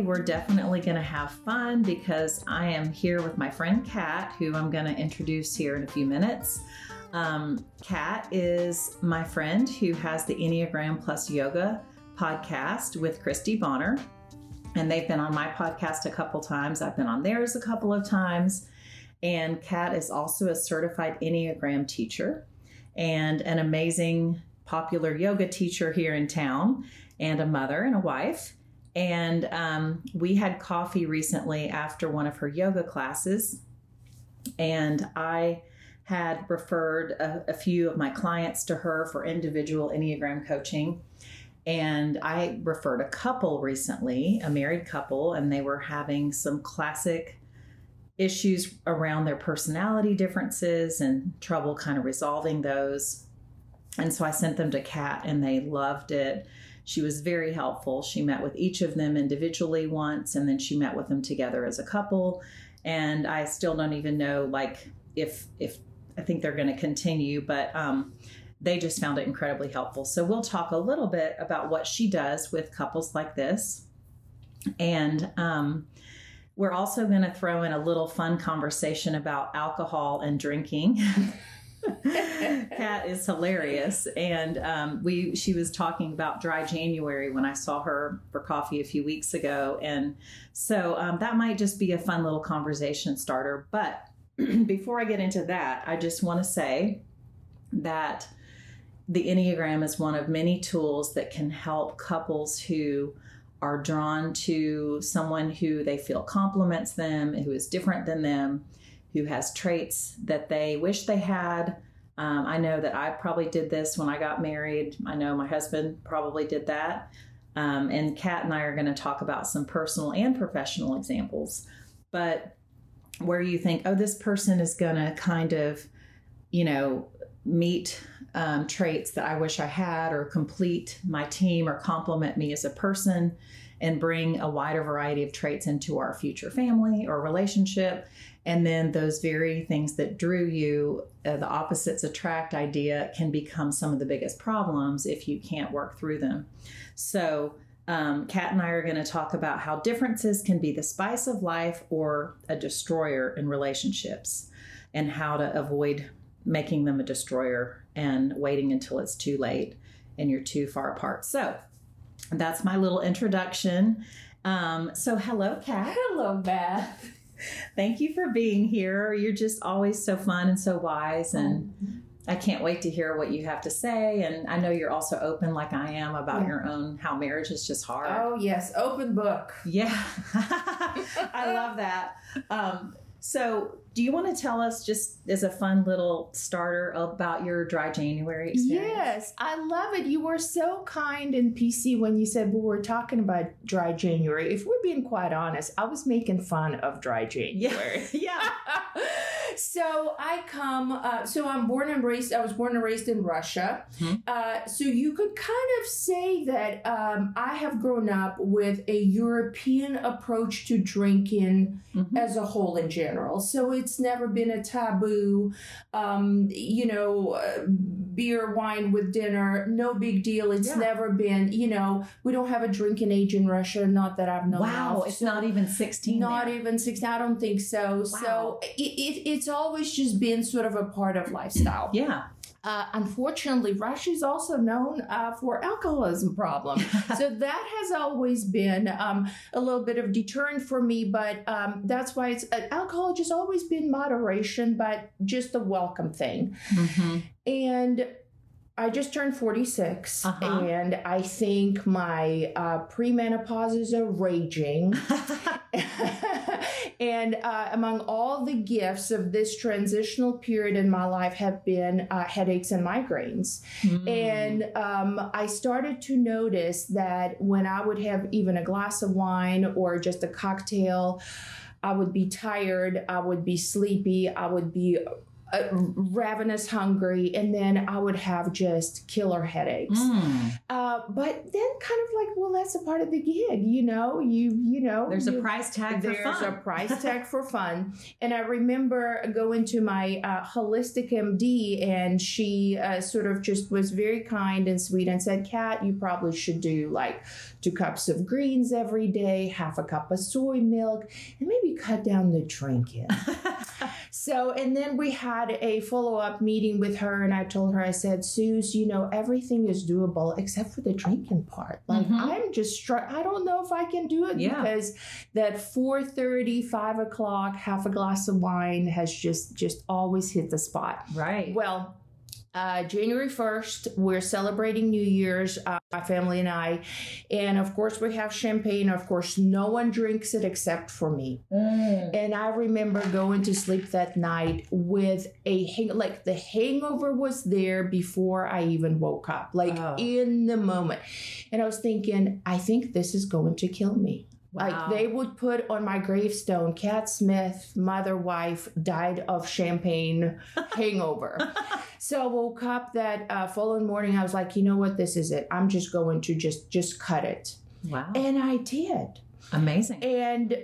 We're definitely going to have fun because I am here with my friend Kat, who I'm going to introduce here in a few minutes. Um, Kat is my friend who has the Enneagram Plus Yoga podcast with Christy Bonner. And they've been on my podcast a couple times. I've been on theirs a couple of times. And Kat is also a certified Enneagram teacher and an amazing popular yoga teacher here in town, and a mother and a wife. And um, we had coffee recently after one of her yoga classes. And I had referred a, a, few of my clients to her for individual Enneagram coaching. And I referred a couple recently, a married couple, and they were having some classic issues around their personality differences and trouble kind of resolving those. And so I sent them to Kat and they loved it. She was very helpful. She met with each of them individually once and then she met with them together as a couple. And I still don't even know like if if I think they're going to continue, but um, they just found it incredibly helpful. So we'll talk a little bit about what she does with couples like this. And um, we're also going to throw in a little fun conversation about alcohol and drinking. Kat is hilarious, and um, we she was talking about dry January when I saw her for coffee a few weeks ago, and so um, that might just be a fun little conversation starter. But before I get into that, I just want to say that the Enneagram is one of many tools that can help couples who are drawn to someone who they feel complements them, who is different than them, who has traits that they wish they had. Um, I know that I probably did this when I got married. I know my husband probably did that. Um, and Kat and I are going to talk about some personal and professional examples. But where you think, oh, this person is going to kind of, you know, meet um, traits that I wish I had, or complete my team, or complement me as a person, and bring a wider variety of traits into our future family or relationship. And then those very things that drew you, uh, the opposites attract idea, can become some of the biggest problems if you can't work through them. So, um, Kat and I are going to talk about how differences can be the spice of life or a destroyer in relationships, and how to avoid making them a destroyer and waiting until it's too late and you're too far apart. So that's my little introduction. Um, so, hello, Kat. Hello, Beth. Thank you for being here. You're just always so fun and so wise and. Mm-hmm I can't wait to hear what you have to say. And I know you're also open, like I am, about yeah. your own how marriage is just hard. Oh, yes, open book. Yeah, I love that. Um, so, do you want to tell us just as a fun little starter about your dry January experience? Yes, I love it. You were so kind and PC when you said we were talking about dry January. If we're being quite honest, I was making fun of dry January. Yeah. yeah. So I come. Uh, so I'm born and raised. I was born and raised in Russia. Mm-hmm. Uh, so you could kind of say that um, I have grown up with a European approach to drinking mm-hmm. as a whole in general. So it's never been a taboo. Um, you know, uh, beer, wine with dinner, no big deal. It's yeah. never been, you know, we don't have a drinking age in Russia. Not that I've known. Wow, of. it's so not even 16. Not there. even 16. I don't think so. Wow. So it, it, it's always just been sort of a part of lifestyle. Yeah. Uh, unfortunately, Russia is also known uh, for alcoholism problem. so that has always been um, a little bit of deterrent for me, but um, that's why it's uh, alcohol has always been moderation, but just a welcome thing. Mm-hmm. And I just turned 46, Uh-huh. and I think my uh, premenopauses are raging. and uh, among all the gifts of this transitional period in my life have been uh, headaches and migraines. Mm. And um, I started to notice that when I would have even a glass of wine or just a cocktail, I would be tired, I would be sleepy, I would be uh, ravenous hungry, and then I would have just killer headaches. Mm. Uh, but then, kind of like, well, that's a part of the gig, you know. You you know, There's a price tag there's fun. a price tag for fun. And I remember going to my uh, holistic MD, and she uh, sort of just was very kind and sweet and said, Kat, you probably should do like two cups of greens every day, half a cup of soy milk, and maybe cut down the drinking. So, and then we had a follow up meeting with her, and I told her, I said, Suze, you know, everything is doable except for the drinking part. Like, Mhm. I'm just, str- I don't know if I can do it Yeah. because that 4.30, 5 o'clock, half a glass of wine has just, just always hit the spot. right. Well, uh, January 1st, we're celebrating New Year's, uh, my family and I. And of course, we have champagne. Of course, no one drinks it except for me. Mm. And I remember going to sleep that night with a hang like the hangover was there before I even woke up, like Oh. in the moment. And I was thinking, I think this is going to kill me. Wow. Like they would put on my gravestone, Kat Smith, mother, wife, died of champagne hangover. so I woke up that uh, following morning. I was like, you know what, this is it. I'm just going to just just cut it, wow. and I did. Amazing. And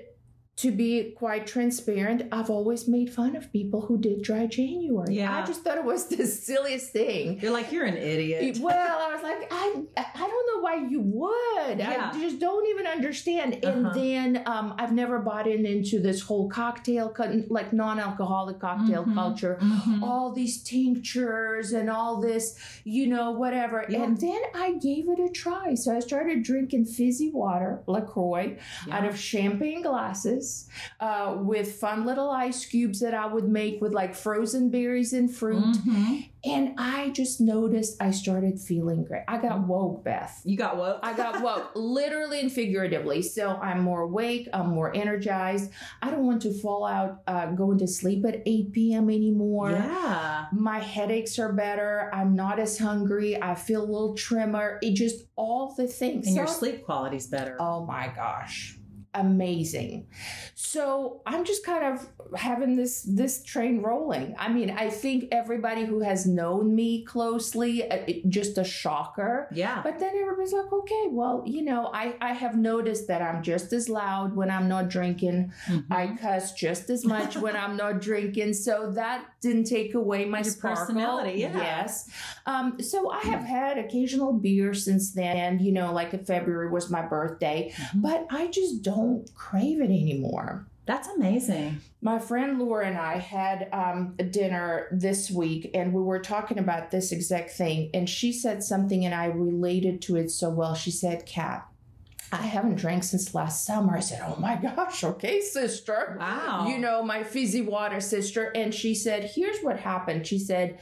to be quite transparent, I've always made fun of people who did dry January. Yeah. I just thought it was the silliest thing. You're like, you're an idiot. Well, I was like, I, I don't know why you would. Yeah. I just don't even understand. And Uh-huh. then um, I've never bought in into this whole cocktail, like non-alcoholic cocktail Mhm. culture. Mhm. All these tinctures and all this, you know, whatever. Yeah. And then I gave it a try. So I started drinking fizzy water, LaCroix, Yeah. out of champagne glasses uh, with fun little ice cubes that I would make with like frozen berries and fruit. Mhm. And I just noticed I started feeling great. I got woke, Beth. You got woke. I got woke, literally and figuratively. So I'm more awake. I'm more energized. I don't want to fall out uh, going to sleep at 8 p.m. anymore. yeah. My headaches are better. I'm not as hungry. I feel a little trimmer. It just all the things. And your So- sleep quality's better. Oh my gosh. Amazing. So I'm just kind of having this this train rolling. I mean, I think everybody who has known me closely, uh, it, just a shocker. yeah. But then everybody's like, okay, well, you know, I, I have noticed that I'm just as loud when I'm not drinking. Mhm. I cuss just as much when I'm not drinking. So that didn't take away my personality, yeah. Yes. Um, so I have had occasional beer since then. You know, like in February was my birthday, Mhm. but I just don't crave it anymore. That's amazing. My friend Laura and I had um, a dinner this week, and we were talking about this exact thing. And she said something, and I related to it so well. She said, "Kat, I haven't drank since last summer. I said, Oh my gosh, okay, sister. Wow. You know, my fizzy water sister. And she said, Here's what happened. She said,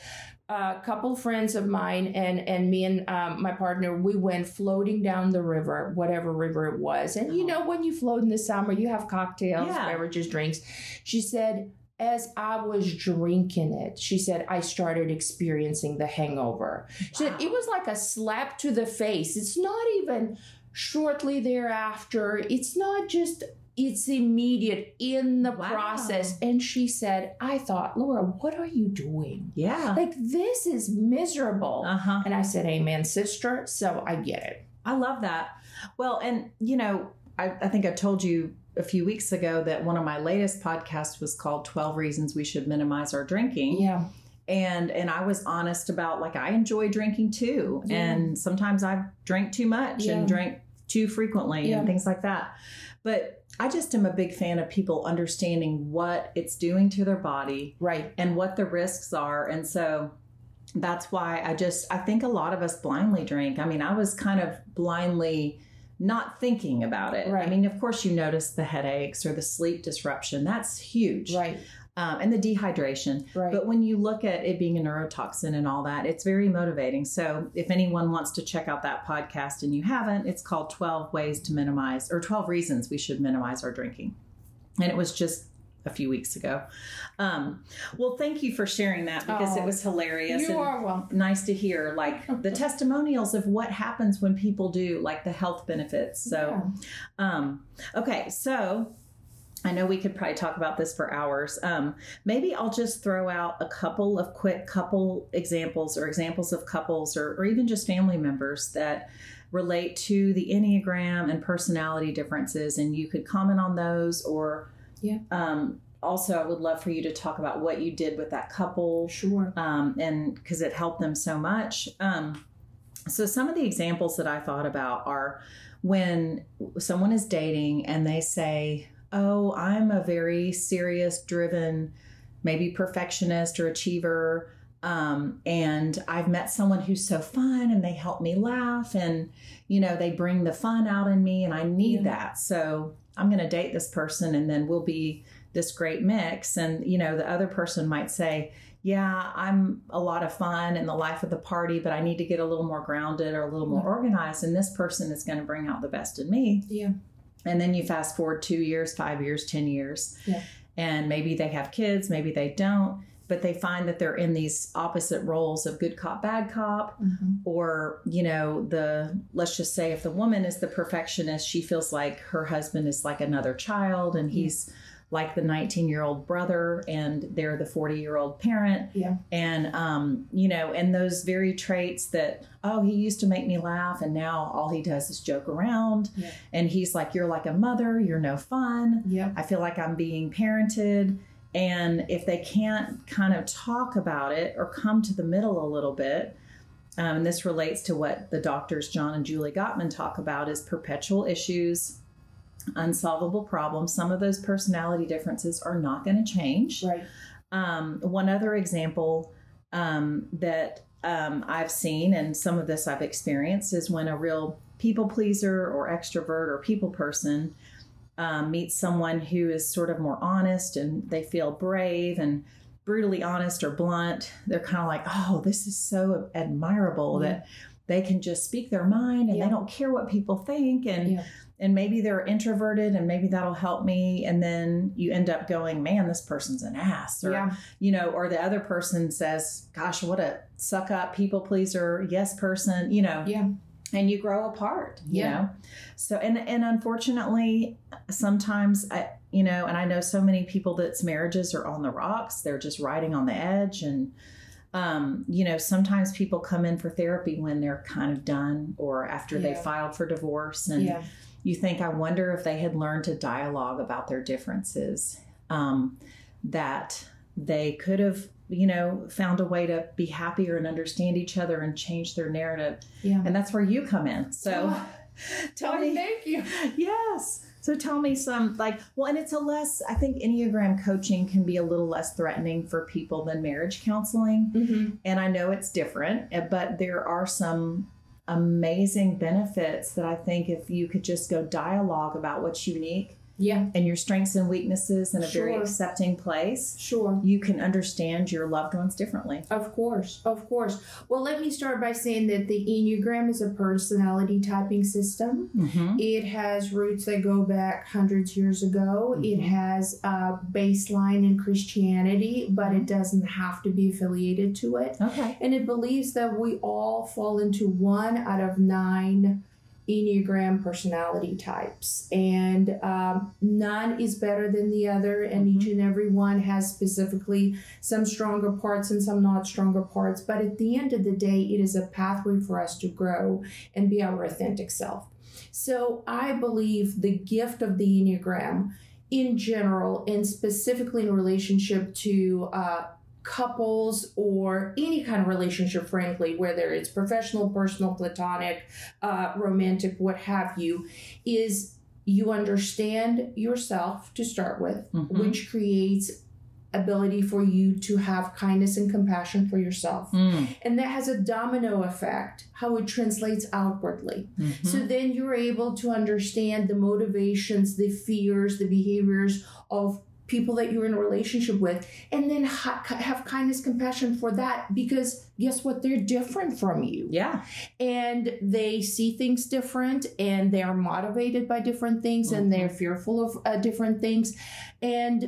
a couple friends of mine and and me and um, my partner we went floating down the river whatever river it was and you know when you float in the summer you have cocktails Yeah. beverages drinks she said as I was drinking it, she said, I started experiencing the hangover. She said, it was like a slap to the face. It's not even shortly thereafter. It's not just, it's immediate in the Wow. process. And she said, I thought, Laura, what are you doing? Yeah. Like, this is miserable. Uh huh. And I said, Amen, sister. So I get it. I love that. Well, and you know, I, I think I told you a few weeks ago that one of my latest podcasts was called 12 Reasons We Should Minimize Our Drinking. Yeah. And and I was honest about like I enjoy drinking too. Yeah. And sometimes I drink too much Yeah. and drink too frequently Yeah. and things like that. But I just am a big fan of people understanding what it's doing to their body Right. and what the risks are. And so that's why I just I think a lot of us blindly drink. I mean, I was kind of blindly not thinking about it. Right. I mean, of course you notice the headaches or the sleep disruption. That's huge. Right. Um, and the dehydration. Right. But when you look at it being a neurotoxin and all that, it's very motivating. So if anyone wants to check out that podcast and you haven't, it's called 12 Ways to Minimize or 12 Reasons We Should Minimize Our Drinking. And it was just a few weeks ago. Um, well, thank you for sharing that because Oh, it was hilarious. you are welcome. Nice to hear, like the testimonials of what happens when people do, like the health benefits. So, um, okay, so I know we could probably talk about this for hours. Um, maybe I'll just throw out a couple of quick couple examples or examples of couples or, or even just family members that relate to the Enneagram and personality differences. And you could comment on those or Yeah. um, also, I would love for you to talk about what you did with that couple Sure. um, and because it helped them so much. Um, so, some of the examples that I thought about are when someone is dating and they say, Oh, I'm a very serious, driven, maybe perfectionist or achiever. Um, and I've met someone who's so fun and they help me laugh and, you know, they bring the fun out in me and I need Yeah. that. So I'm going to date this person and then we'll be this great mix. And, you know, the other person might say, yeah, I'm a lot of fun in the life of the party, but I need to get a little more grounded or a little more organized. And this person is going to bring out the best in me. Yeah. And then you fast forward two years, five years, 10 years. Yeah. And maybe they have kids, maybe they don't, but they find that they're in these opposite roles of good cop, bad cop, Mhm. or, you know, the, let's just say if the woman is the perfectionist, she feels like her husband is like another child and he's like the 19 year old brother and they're the 40 year old parent Yeah. and um, you know and those very traits that oh he used to make me laugh and now all he does is joke around Yeah. and he's like you're like a mother you're no fun Yeah. i feel like i'm being parented and if they can't kind of talk about it or come to the middle a little bit um, and this relates to what the doctors john and julie gottman talk about is perpetual issues unsolvable problems some of those personality differences are not going to change Right. um, one other example um, that um, I've seen, and some of this I've experienced, is when a real people pleaser or extrovert or people person um, meets someone who is sort of more honest and they feel brave and brutally honest or blunt. They're kind of like, oh, this is so admirable Yeah. that they can just speak their mind and Yeah. they don't care what people think and Yeah. And maybe they're introverted and maybe that'll help me and then you end up going man this person's an ass or Yeah. you know or the other person says gosh what a suck up people pleaser yes person you know Yeah. and you grow apart you Yeah. know so and and unfortunately sometimes i you know and i know so many people that's marriages are on the rocks they're just riding on the edge and um, you know sometimes people come in for therapy when they're kind of done or after they filed for divorce and Yeah. You think, I wonder if they had learned to dialogue about their differences, um, that they could have, you know, found a way to be happier and understand each other and change their narrative. Yeah. And that's where you come in. So Oh, tell me. Thank you. Yes. So tell me some, like, well, and it's a less, I think Enneagram coaching can be a little less threatening for people than marriage counseling Mm-hmm. and I know it's different, eh, but there are some amazing benefits that I think if you could just go dialogue about what's unique Yeah. and your strengths and weaknesses in a very accepting place, Sure. you can understand your loved ones differently. Of course, of course. Well, let me start by saying that the Enneagram is a personality typing system. Mm-hmm. It has roots that go back hundreds of years ago. It Mhm. has a baseline in Christianity, but it doesn't have to be affiliated to it. Okay. And it believes that we all fall into one out of nine Enneagram personality types. And um, none is better than the other, and each and every one has specifically some stronger parts and some not stronger parts. But at the end of the day, it is a pathway for us to grow and be our authentic self. So I believe the gift of the Enneagram in general, and specifically in relationship to uh, couples or any kind of relationship, frankly, whether it's professional, personal, platonic, uh, romantic, what have you, is you understand yourself to start with, Mhm. which creates ability for you to have kindness and compassion for yourself. Mm. And that has a domino effect, how it translates outwardly. Mhm. So then you're able to understand the motivations, the fears, the behaviors of people that you're in a relationship with and then ha- have kindness compassion for that because guess what? They're different from you. Yeah. and they see things different and they are motivated by different things and they're fearful of uh, different things. And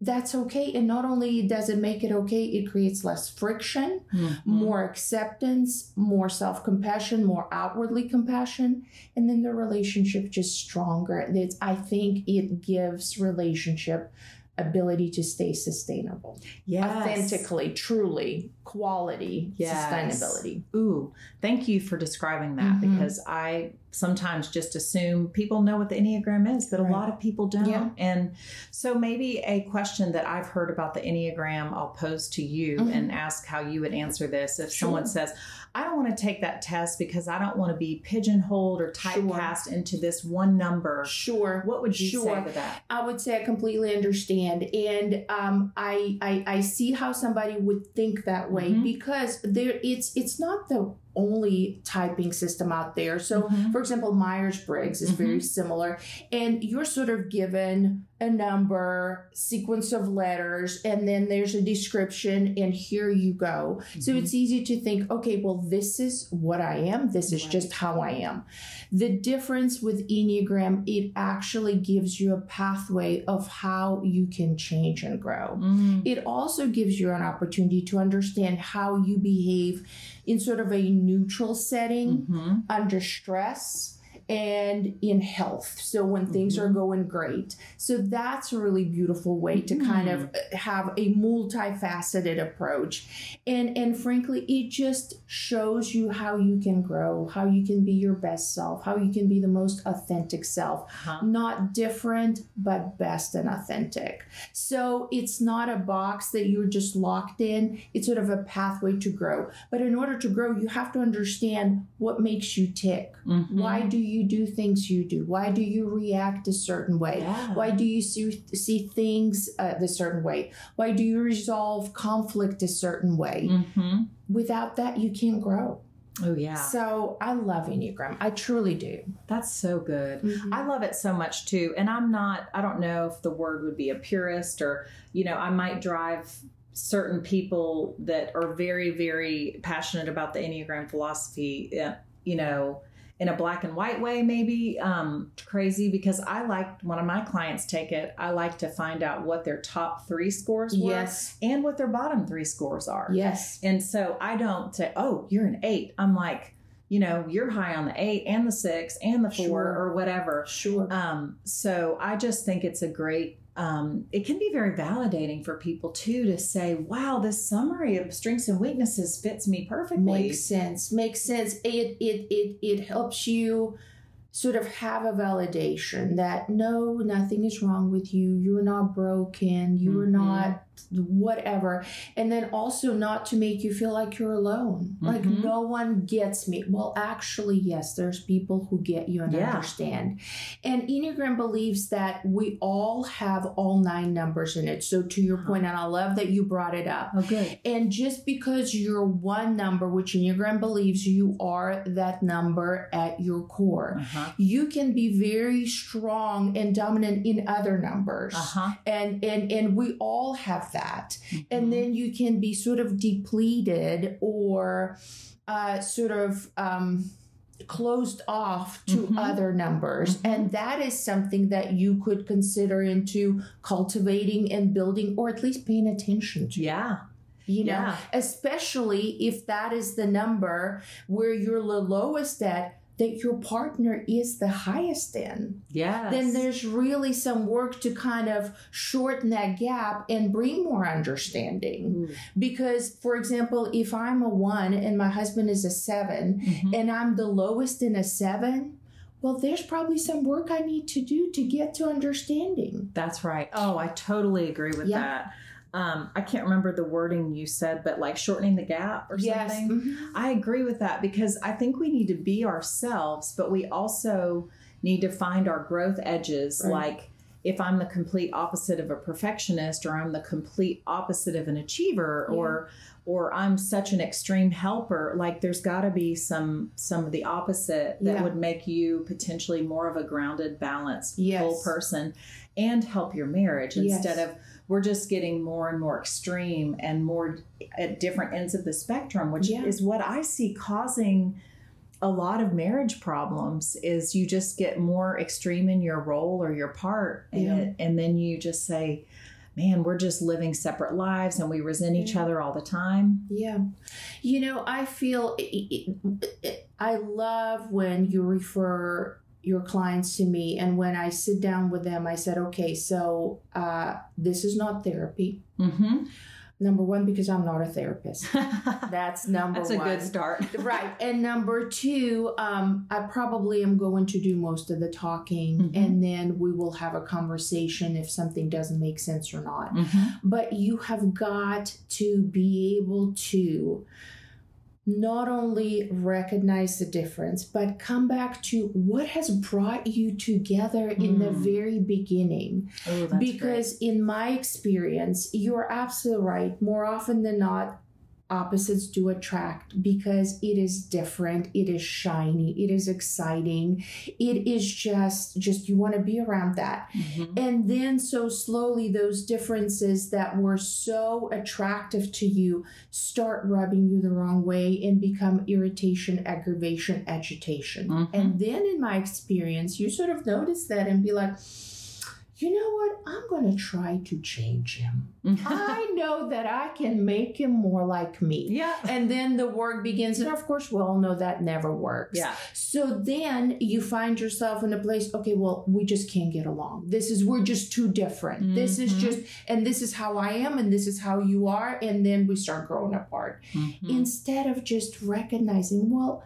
that's okay. And not only does it make it okay it creates less friction Mhm. more acceptance more self-compassion more outwardly compassion and then the relationship just stronger. It's, i think it gives relationship ability to stay sustainable Yes. authentically truly quality Yes. sustainability Ooh, thank you for describing that Mhm. because I sometimes just assume people know what the Enneagram is, but Right. a lot of people don't. Yeah. And so maybe a question that I've heard about the Enneagram I'll pose to you Mhm. and ask how you would answer this. If Sure. someone says, I don't want to take that test because I don't want to be pigeonholed or Sure. typecast into this one number. sure What would you Sure. say to that? I would say I completely understand, and um, I, I I see how somebody would think that way Mhm. because there it's it's not the only typing system out there. So, Mhm. for example, Myers Briggs is very similar, and you're sort of given a number, sequence of letters, and then there's a description, and here you go. So Mhm. it's easy to think, okay, well, this is what I am. This is Right. just how I am. The difference with Enneagram, it actually gives you a pathway of how you can change and grow. Mm. It also gives you an opportunity to understand how you behave in sort of a neutral setting Mhm. under stress and in health. So when things are going great. So that's a really beautiful way to kind of uh, have a multifaceted approach. And and frankly, it just shows you how you can grow, how you can be your best self, how you can be the most authentic self Uh-huh. not different but best and authentic so it's not a box that you're just locked in it's sort of a pathway to grow but in order to grow you have to understand what makes you tick Mhm. why do you do things you do why do you react a certain way Yeah. why do you see, see things uh, the certain way why do you resolve conflict a certain way Mhm. without that you can't grow Oh, yeah. so i love enneagram i truly do That's so good. Mhm. I love it so much too. And I'm not, I don't know if the word would be a purist or, you know, I might drive certain people that are very, very passionate about the Enneagram philosophy, uh, you know, in a black and white way, maybe um, crazy because I like one of my clients take it, I like to find out what their top three scores were yes and what their bottom three scores are. yes And so I don't say, oh, you're an eight. I'm like, you know, you're high on the eight and the six and the four Sure. or whatever. sure Um, so I just think it's a great, um, it can be very validating for people too to say, wow, this summary of strengths and weaknesses fits me perfectly. makes sense makes sense it it it it helps you sort of have a validation that no nothing is wrong with you you're not broken you're Mhm. not whatever and then also not to make you feel like you're alone like Mhm. no one gets me well actually yes there's people who get you and Yeah. understand and enneagram believes that we all have all nine numbers in it so to your point and i love that you brought it up okay and just because you're one number, which Enneagram believes you are that number at your core, Uh-huh. you can be very strong and dominant in other numbers. Uh-huh. And, and and we all have that. Mhm. And then you can be sort of depleted or uh, sort of um, closed off to Mhm. other numbers. Mhm. And that is something that you could consider into cultivating and building or at least paying attention to yeah. you know Yeah. especially if that is the number where you're the lowest at that your partner is the highest in Yes. then there's really some work to kind of shorten that gap and bring more understanding Ooh. because for example if i'm a one and my husband is a 7 Mhm. and i'm the lowest in a seven well there's probably some work i need to do to get to understanding That's right. Oh, I totally agree with Yeah. that. Um, I can't remember the wording you said, but like shortening the gap or yes something. Mhm. I agree with that because I think we need to be ourselves, but we also need to find our growth edges. Right. Like if I'm the complete opposite of a perfectionist or I'm the complete opposite of an achiever Yeah. or or I'm such an extreme helper, like there's got to be some some of the opposite that Yeah. would make you potentially more of a grounded, balanced, full Yes. person and help your marriage Yes. instead of we're just getting more and more extreme and more at different ends of the spectrum, which Yeah. is what I see causing a lot of marriage problems is you just get more extreme in your role or your part and, Yeah. and then you just say man we're just living separate lives and we resent each other all the time Yeah. You know, I feel I love when you refer your clients to me and when I sit down with them I said, "Okay, so uh this is not therapy." mm-hmm. Number 1 because I'm not a therapist. That's number that's a 1. good start right and number two um, i probably am going to do most of the talking Mhm. and then we will have a conversation if something doesn't make sense or not Mhm. but you have got to be able to not only recognize the difference but come back to what has brought you together in the Mm. very beginning. Oh, that's because in my experience you're absolutely right. More often than not opposites do attract because it is different it is shiny it is exciting it is just just you want to be around that. Mhm. and then so slowly those differences that were so attractive to you start rubbing you the wrong way and become irritation aggravation agitation Mhm. and then in my experience you sort of notice that and be like you know what i'm going to try to change him i know that i can make him more like me yeah and then the work begins and of course we all know that never works yeah so then you find yourself in a place, okay, well, we just can't get along. This is, we're just too different. This is Mhm. just, and this is how I am, and this is how you are. And then we start growing apart. Mhm. Instead of just recognizing, well,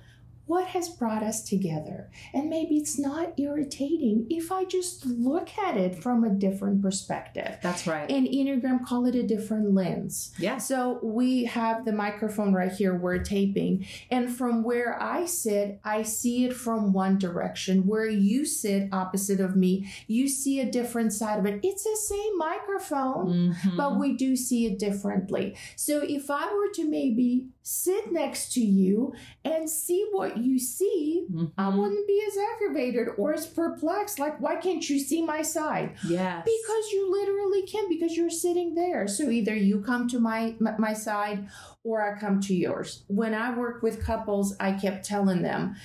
what has brought us together? And maybe it's not irritating if I just look at it from a different perspective. that's right And Enneagram call it a different lens. yeah So we have the microphone right here, we're taping. And from where I sit, I see it from one direction. Where you sit opposite of me, you see a different side of it. It's the same microphone, Mhm. but we do see it differently. So if I were to maybe sit next to you and see what you see, I Mhm. wouldn't be as aggravated or as perplexed. Like, why can't you see my side? yes Because you literally can, because you're sitting there. So either you come to my my side or I come to yours. When I worked with couples, I kept telling them,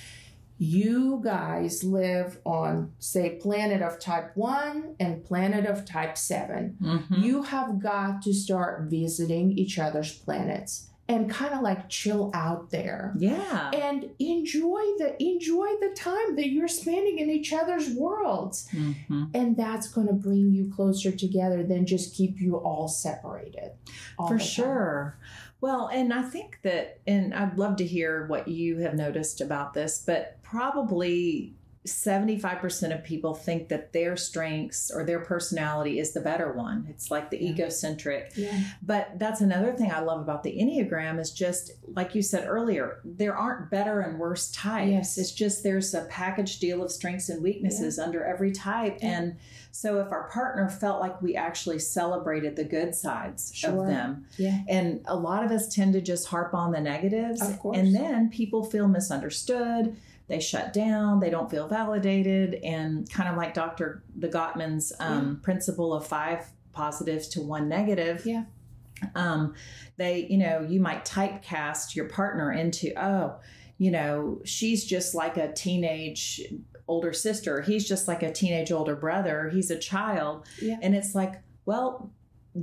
you guys live on, say, planet of type 1 and planet of type 7. Mhm. You have got to start visiting each other's planets and kind of like chill out there yeah and enjoy the enjoy the time that you're spending in each other's worlds Mhm. and that's going to bring you closer together than just keep you all separated all For sure. Well, and I think that, and I'd love to hear what you have noticed about this, but probably 75% of people think that their strengths or their personality is the better one. It's like the Yeah. egocentric. yeah But that's another thing I love about the Enneagram is just, like you said earlier, there aren't better and worse types. Yes. It's just there's a package deal of strengths and weaknesses under every type. Yeah. And so if our partner felt like we actually celebrated the good sides Sure. of them, yeah and a lot of us tend to just harp on the negatives. Of course. And then people feel misunderstood. They shut down. They don't feel validated. And kind of like Dr. the Gottman's um, principle of five positives to one negative. Yeah. Um, they, you know, you might typecast your partner into, oh, you know, she's just like a teenage older sister. He's just like a teenage older brother. He's a child. Yeah. And it's like, well,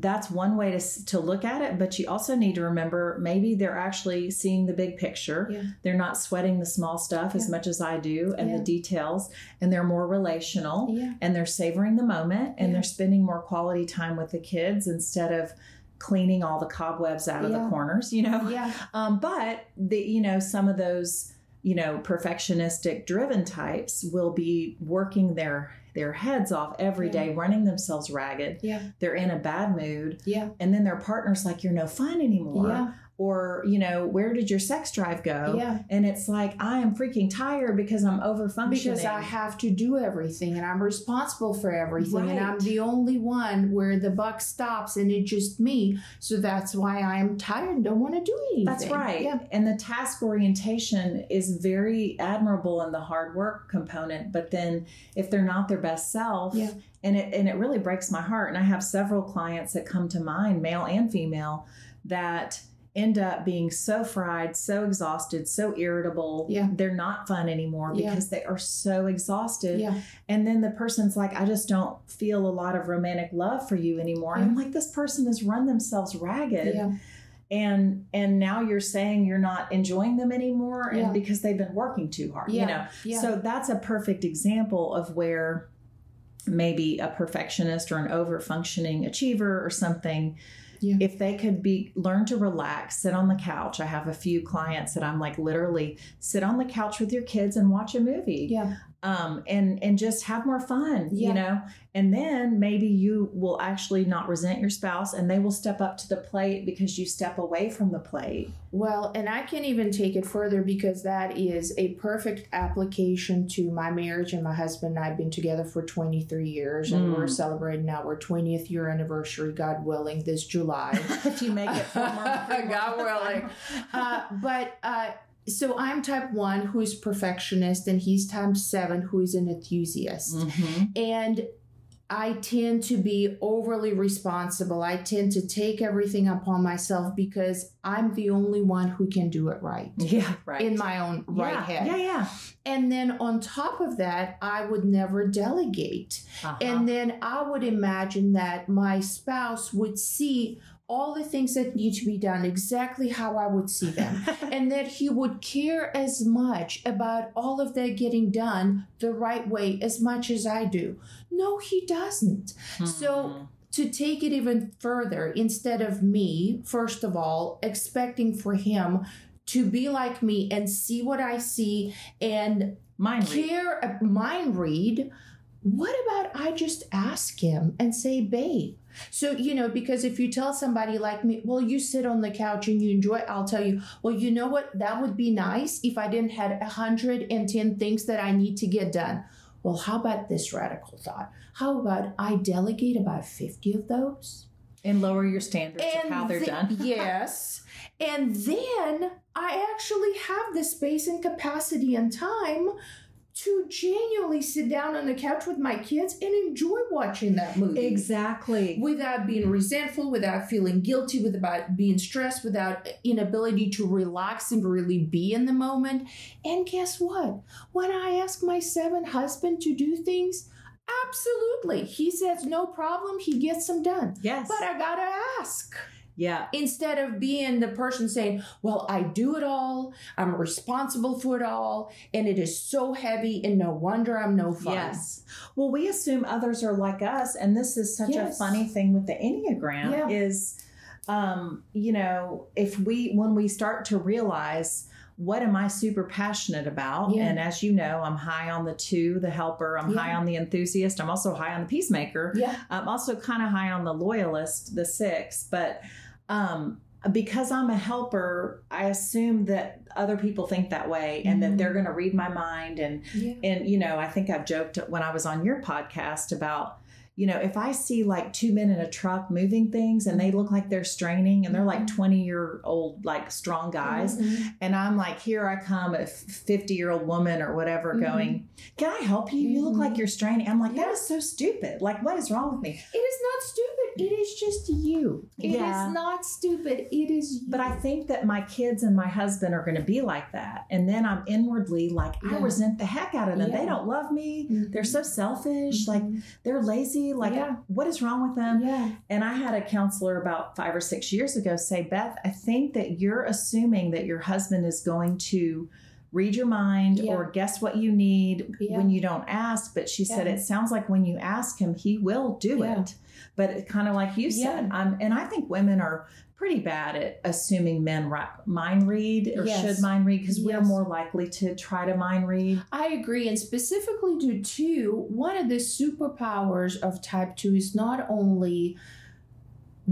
that's one way to, to look at it. But you also need to remember maybe they're actually seeing the big picture. Yeah. They're not sweating the small stuff as much as I do and Yeah. the details. And they're more relational yeah and they're savoring the moment and Yeah. they're spending more quality time with the kids instead of cleaning all the cobwebs out of Yeah. the corners, you know? yeah Um, but the you know some of those you know perfectionistic driven types will be working their their heads off every Yeah. day, mm-hmm. running themselves ragged. yeah They're in a bad mood, yeah and then their partner's like, "You're no fun anymore." yeah or you know where did your sex drive go Yeah. and it's like i am freaking tired because i'm over functioning because I have to do everything and I'm responsible for everything and I'm the only one where the buck stops and it's just me. So that's why I'm tired and don't want to do anything. That's right. Yeah. And the task orientation is very admirable in the hard work component, but then if they're not their best self, Yeah. and it and it really breaks my heart. And I have several clients that come to mind, male and female, that end up being so fried, so exhausted, so irritable. Yeah. They're not fun anymore Yeah. because they are so exhausted. Yeah. And then the person's like, I just don't feel a lot of romantic love for you anymore. And I'm like, this person has run themselves ragged Yeah. and and now you're saying you're not enjoying them anymore Yeah. and because they've been working too hard Yeah. you know Yeah. so that's a perfect example of where maybe a perfectionist or an over functioning achiever or something Yeah. if they could be learn to relax sit on the couch i have a few clients that i'm like literally sit on the couch with your kids and watch a movie Yeah. Um, and and just have more fun, Yeah. you know. And then maybe you will actually not resent your spouse, and they will step up to the plate because you step away from the plate. Well, and I can even take it further because that is a perfect application to my marriage and my husband and I have been together for 23 years and Mm. we're celebrating our 20th year anniversary, God willing, this July. if you make it, four more- three more. God willing. Uh, but uh, so I'm type one who is perfectionist, and he's type seven who is an enthusiast. Mhm. And I tend to be overly responsible. I tend to take everything upon myself because I'm the only one who can do it right Yeah, right. in my own right yeah, head. Yeah, yeah. And then on top of that, I would never delegate. Uh-huh. And then I would imagine that my spouse would see all the things that need to be done exactly how I would see them. and that he would care as much about all of that getting done the right way as much as I do. No, he doesn't. So, Mhm. to take it even further, instead of me, first of all, expecting for him to be like me and see what I see and mind read. care, uh, mind read. What about I just ask him and say, babe? So, you know, because if you tell somebody like me, well, you sit on the couch and you enjoy, I'll tell you, well, you know what? That would be nice if I didn't have 110 things that I need to get done. Well, how about this radical thought? How about I delegate about 50 of those? and lower your standards of how they're the- done. yes. And then I actually have the space and capacity and time to genuinely sit down on the couch with my kids and enjoy watching that movie. Exactly. Without being resentful, without feeling guilty, without being stressed, without inability to relax and really be in the moment. And guess what? When I ask my seven husband to do things, absolutely. He says no problem, he gets them done. Yes. But I gotta ask. Yeah. Instead of being the person saying, Well, I do it all, I'm responsible for it all, and it is so heavy, and no wonder I'm no fun. Yes. Well, we assume others are like us, and this is such Yes. a funny thing with the Enneagram Yeah. is, um, you know, if we when we start to realize what am I super passionate about, Yeah. and as you know, I'm high on the two, the helper. I'm Yeah. high on the enthusiast. I'm also high on the peacemaker. Yeah. I'm also kind of high on the loyalist, the six, but um, because I'm a helper, I assume that other people think that way and that Mhm. they're going to read my mind and Yeah. and you know, I think I've joked when I was on your podcast about you know, if I see like two men in a truck moving things and they look like they're straining and they're like Mhm. 20 year old, like strong guys, Mhm. and I'm like, here I come, a 50 year old woman or whatever, Mhm. going, Can I help you? You look like you're straining. I'm like, that Yeah. is so stupid. Like, what is wrong with me? It is not stupid. It is just you. It is Yeah. not stupid. It is you. But I think that my kids and my husband are going to be like that. And then I'm inwardly like, I resent the heck out of them. They don't love me. Mhm. They're so selfish. Like, Mhm. they're lazy. Like, Yeah. what is wrong with them? yeah. And I had a counselor about five or six years ago say, Beth, I think that you're assuming that your husband is going to read your mind Yeah. or guess what you need Yeah. when you don't ask. But she said, it sounds like when you ask him, he will do it. But it kind of like you said, Yeah. um, and I think women are pretty bad at assuming men mind read or Yes. should mind read because we're more likely to try to mind read. I agree. And specifically to two, one of the superpowers of type two is not only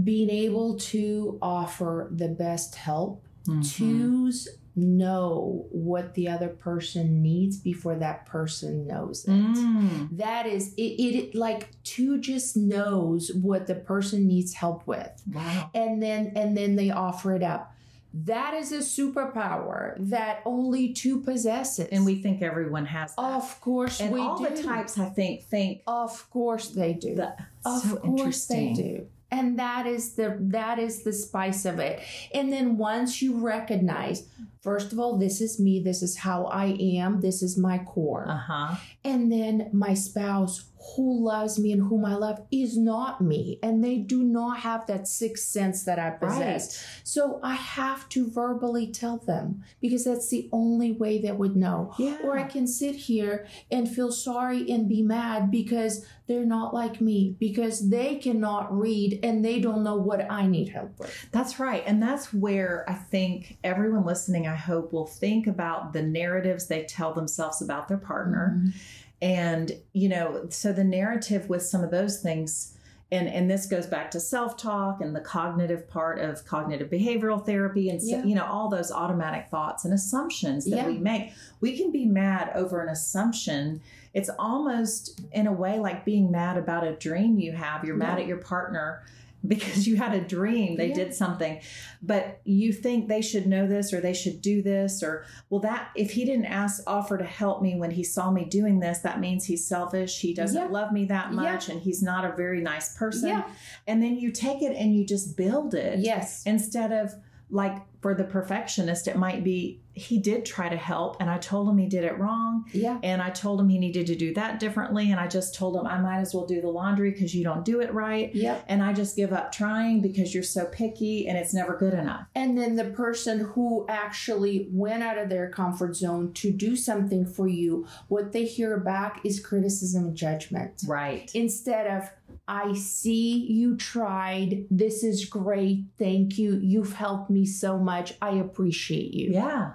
being able to offer the best help Mhm. twos know what the other person needs before that person knows it Mm. that is it, it like two just knows what the person needs help with Wow. and then and then they offer it up that is a superpower that only two possesses And we think everyone has that. of course and we all do the types, I think, think of course they do that. of so course they do. And that is the that is the spice of it. And then once you recognize, first of all, this is me, this is how I am, this is my core. Uh huh. And then my spouse who loves me and whom I love is not me. And they do not have that sixth sense that I possess. So I have to verbally tell them because that's the only way they would know. Yeah. Or I can sit here and feel sorry and be mad because they're not like me, because they cannot read and they don't know what I need help with. That's right. And that's where I think everyone listening, I hope, will think about the narratives they tell themselves about their partner. Mm-hmm. And, you know, so the narrative with some of those things, and, and this goes back to self talk and the cognitive part of cognitive behavioral therapy and, Yeah. you know, all those automatic thoughts and assumptions that Yeah. we make. We can be mad over an assumption. It's almost in a way like being mad about a dream you have. You're mad at your partner because you had a dream they Yeah. did something but you think they should know this or they should do this or well that if he didn't ask offer to help me when he saw me doing this that means he's selfish he doesn't Yeah. love me that Yeah. much and he's not a very nice person Yeah. and then you take it and you just build it Yes. instead of like for the perfectionist it might be he did try to help and i told him he did it wrong Yeah. and I told him he needed to do that differently. And I just told him I might as well do the laundry because you don't do it right. Yep. And I just give up trying because you're so picky and it's never good enough. And then the person who actually went out of their comfort zone to do something for you, what they hear back is criticism and judgment. Right. Instead of, I see you tried. This is great. Thank you. You've helped me so much. I appreciate you. Yeah.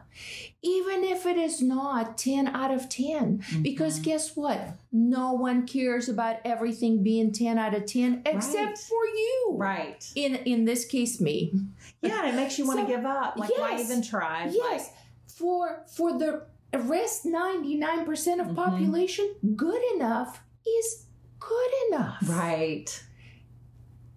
Even if it is not 10 out of 10. Because Mhm. guess what? No one cares about everything being 10 out of 10 except Right. for you. Right. In in this case, me. Yeah. And it makes you want to So, give up. Like, why even try? Yes, for for the rest ninety nine percent of Mhm. population, good enough is good enough. Right.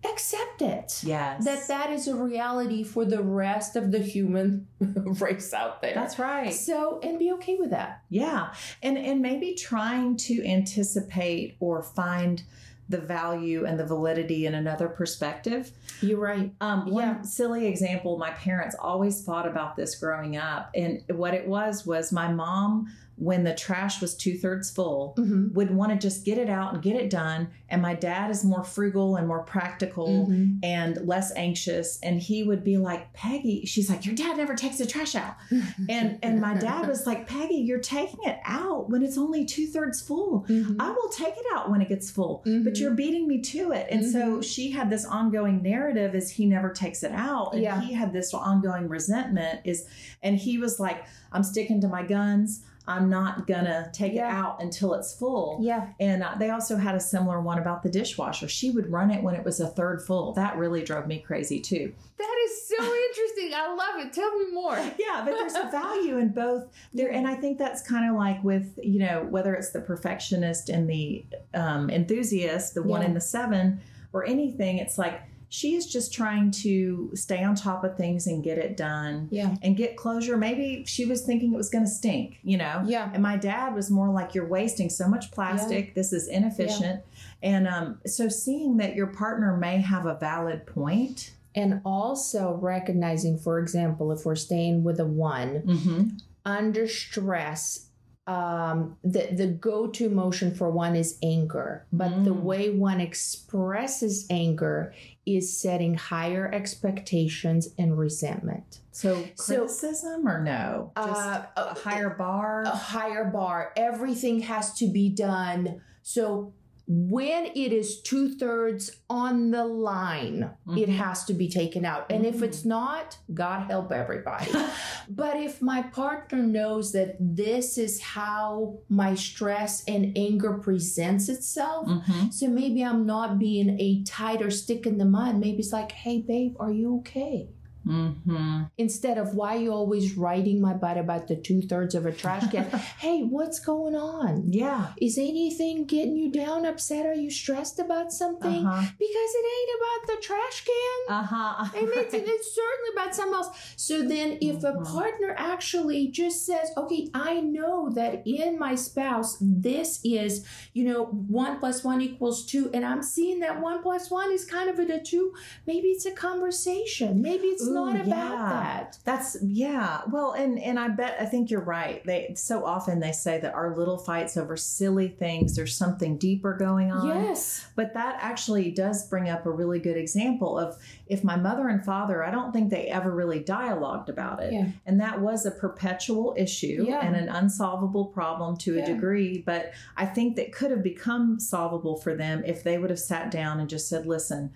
Accept it. Yes. That that is a reality for the rest of the human race out there. That's right. So and be okay with that. Yeah. And and maybe trying to anticipate or find the value and the validity in another perspective. You're right. Um, one Yeah. silly example, my parents always thought about this growing up. And what it was was my mom, when the trash was two thirds full, Mm-hmm. would want to just get it out and get it done. And my dad is more frugal and more practical Mm-hmm. and less anxious. And he would be like, Peggy, she's like, Your dad never takes the trash out. And and my dad was like, Peggy, you're taking it out when it's only two thirds full. Mhm. I will take it out when it gets full, but Mhm. you're beating me to it. And so Mhm. she had this ongoing narrative is he never takes it out. And Yeah. he had this ongoing resentment is and he was like, I'm sticking to my guns. I'm not gonna take Yeah. it out until it's full. Yeah. And uh, they also had a similar one about the dishwasher. She would run it when it was a third full. That really drove me crazy too. That is so interesting. I love it. Tell me more. Yeah, but there's a value in both there, and I think that's kind of like with you know whether it's the perfectionist and the um, enthusiast, the one Yeah. in the seven, or anything. It's like she is just trying to stay on top of things and get it done Yeah. and get closure. Maybe she was thinking it was going to stink, you know. Yeah. And my dad was more like, "You're wasting so much plastic. This is inefficient." And um, so, seeing that your partner may have a valid point. And also recognizing, for example, if we're staying with a one, Mm-hmm. under stress um the the go-to emotion for one is anger but the Mm. way one expresses anger is setting higher expectations and resentment So, So- criticism or no? Just Uh, a uh, higher bar. a higher bar everything has to be done so when it is two thirds on the line, it Mhm. has to be taken out. And if Mm. it's not, God help everybody. but if my partner knows that this is how my stress and anger presents itself, Mhm. so maybe I'm not being a tighter stick in the mud. Maybe it's like, hey, babe, are you okay? Mhm. Instead of why you always writing my butt about the two thirds of a trash can. hey, what's going on? Yeah. Is anything getting you down, upset? Are you stressed about something? Uh-huh. Because it ain't about the trash can. Uh-huh. And it's, it's certainly about something else. So then, if a Mhm. partner actually just says, okay, I know that in my spouse, this is, you know, one plus one equals two, and I'm seeing that one plus one is kind of a two, maybe it's a conversation. Maybe it's Ooh, not about yeah. that. That's yeah. Well, and and I bet I think you're right. They so often they say that our little fights over silly things, there's something deeper going on. Yes. But that actually does bring up a really good example of if my mother and father, I don't think they ever really dialogued about it. Yeah. And that was a perpetual issue Yeah. and an unsolvable problem to a degree. But I think that could have become solvable for them if they would have sat down and just said, listen,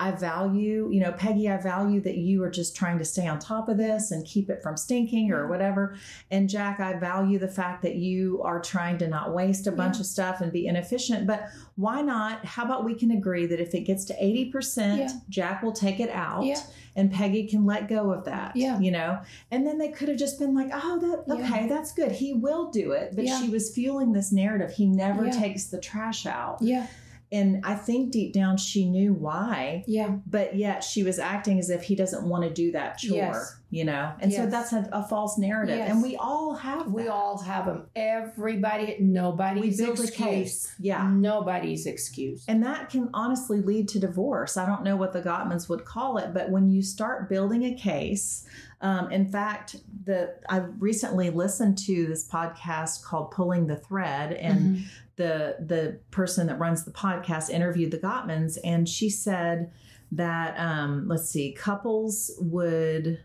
I value, you know, Peggy, I value that you are just trying to stay on top of this and keep it from stinking or whatever. And Jack, I value the fact that you are trying to not waste a bunch Yeah. of stuff and be inefficient. But why not? How about we can agree that if it gets to 80%, Yeah. Jack will take it out Yeah. and Peggy can let go of that. Yeah. You know? And then they could have just been like, oh, that okay, that's good. He will do it. But she was fueling this narrative. He never takes the trash out. Yeah. And I think deep down she knew why Yeah. but yet she was acting as if he doesn't want to do that chore, Yes. you know? And so that's a, a false narrative. Yes. And we all have We that. all have them. Everybody, nobody's we build a case. Yeah. Nobody's excused. And that can honestly lead to divorce. I don't know what the Gottmans would call it, but when you start building a case, um, in fact, the I recently listened to this podcast called "Pulling the Thread," and Mhm. the the person that runs the podcast interviewed the Gottmans, and she said that um, let's see, couples would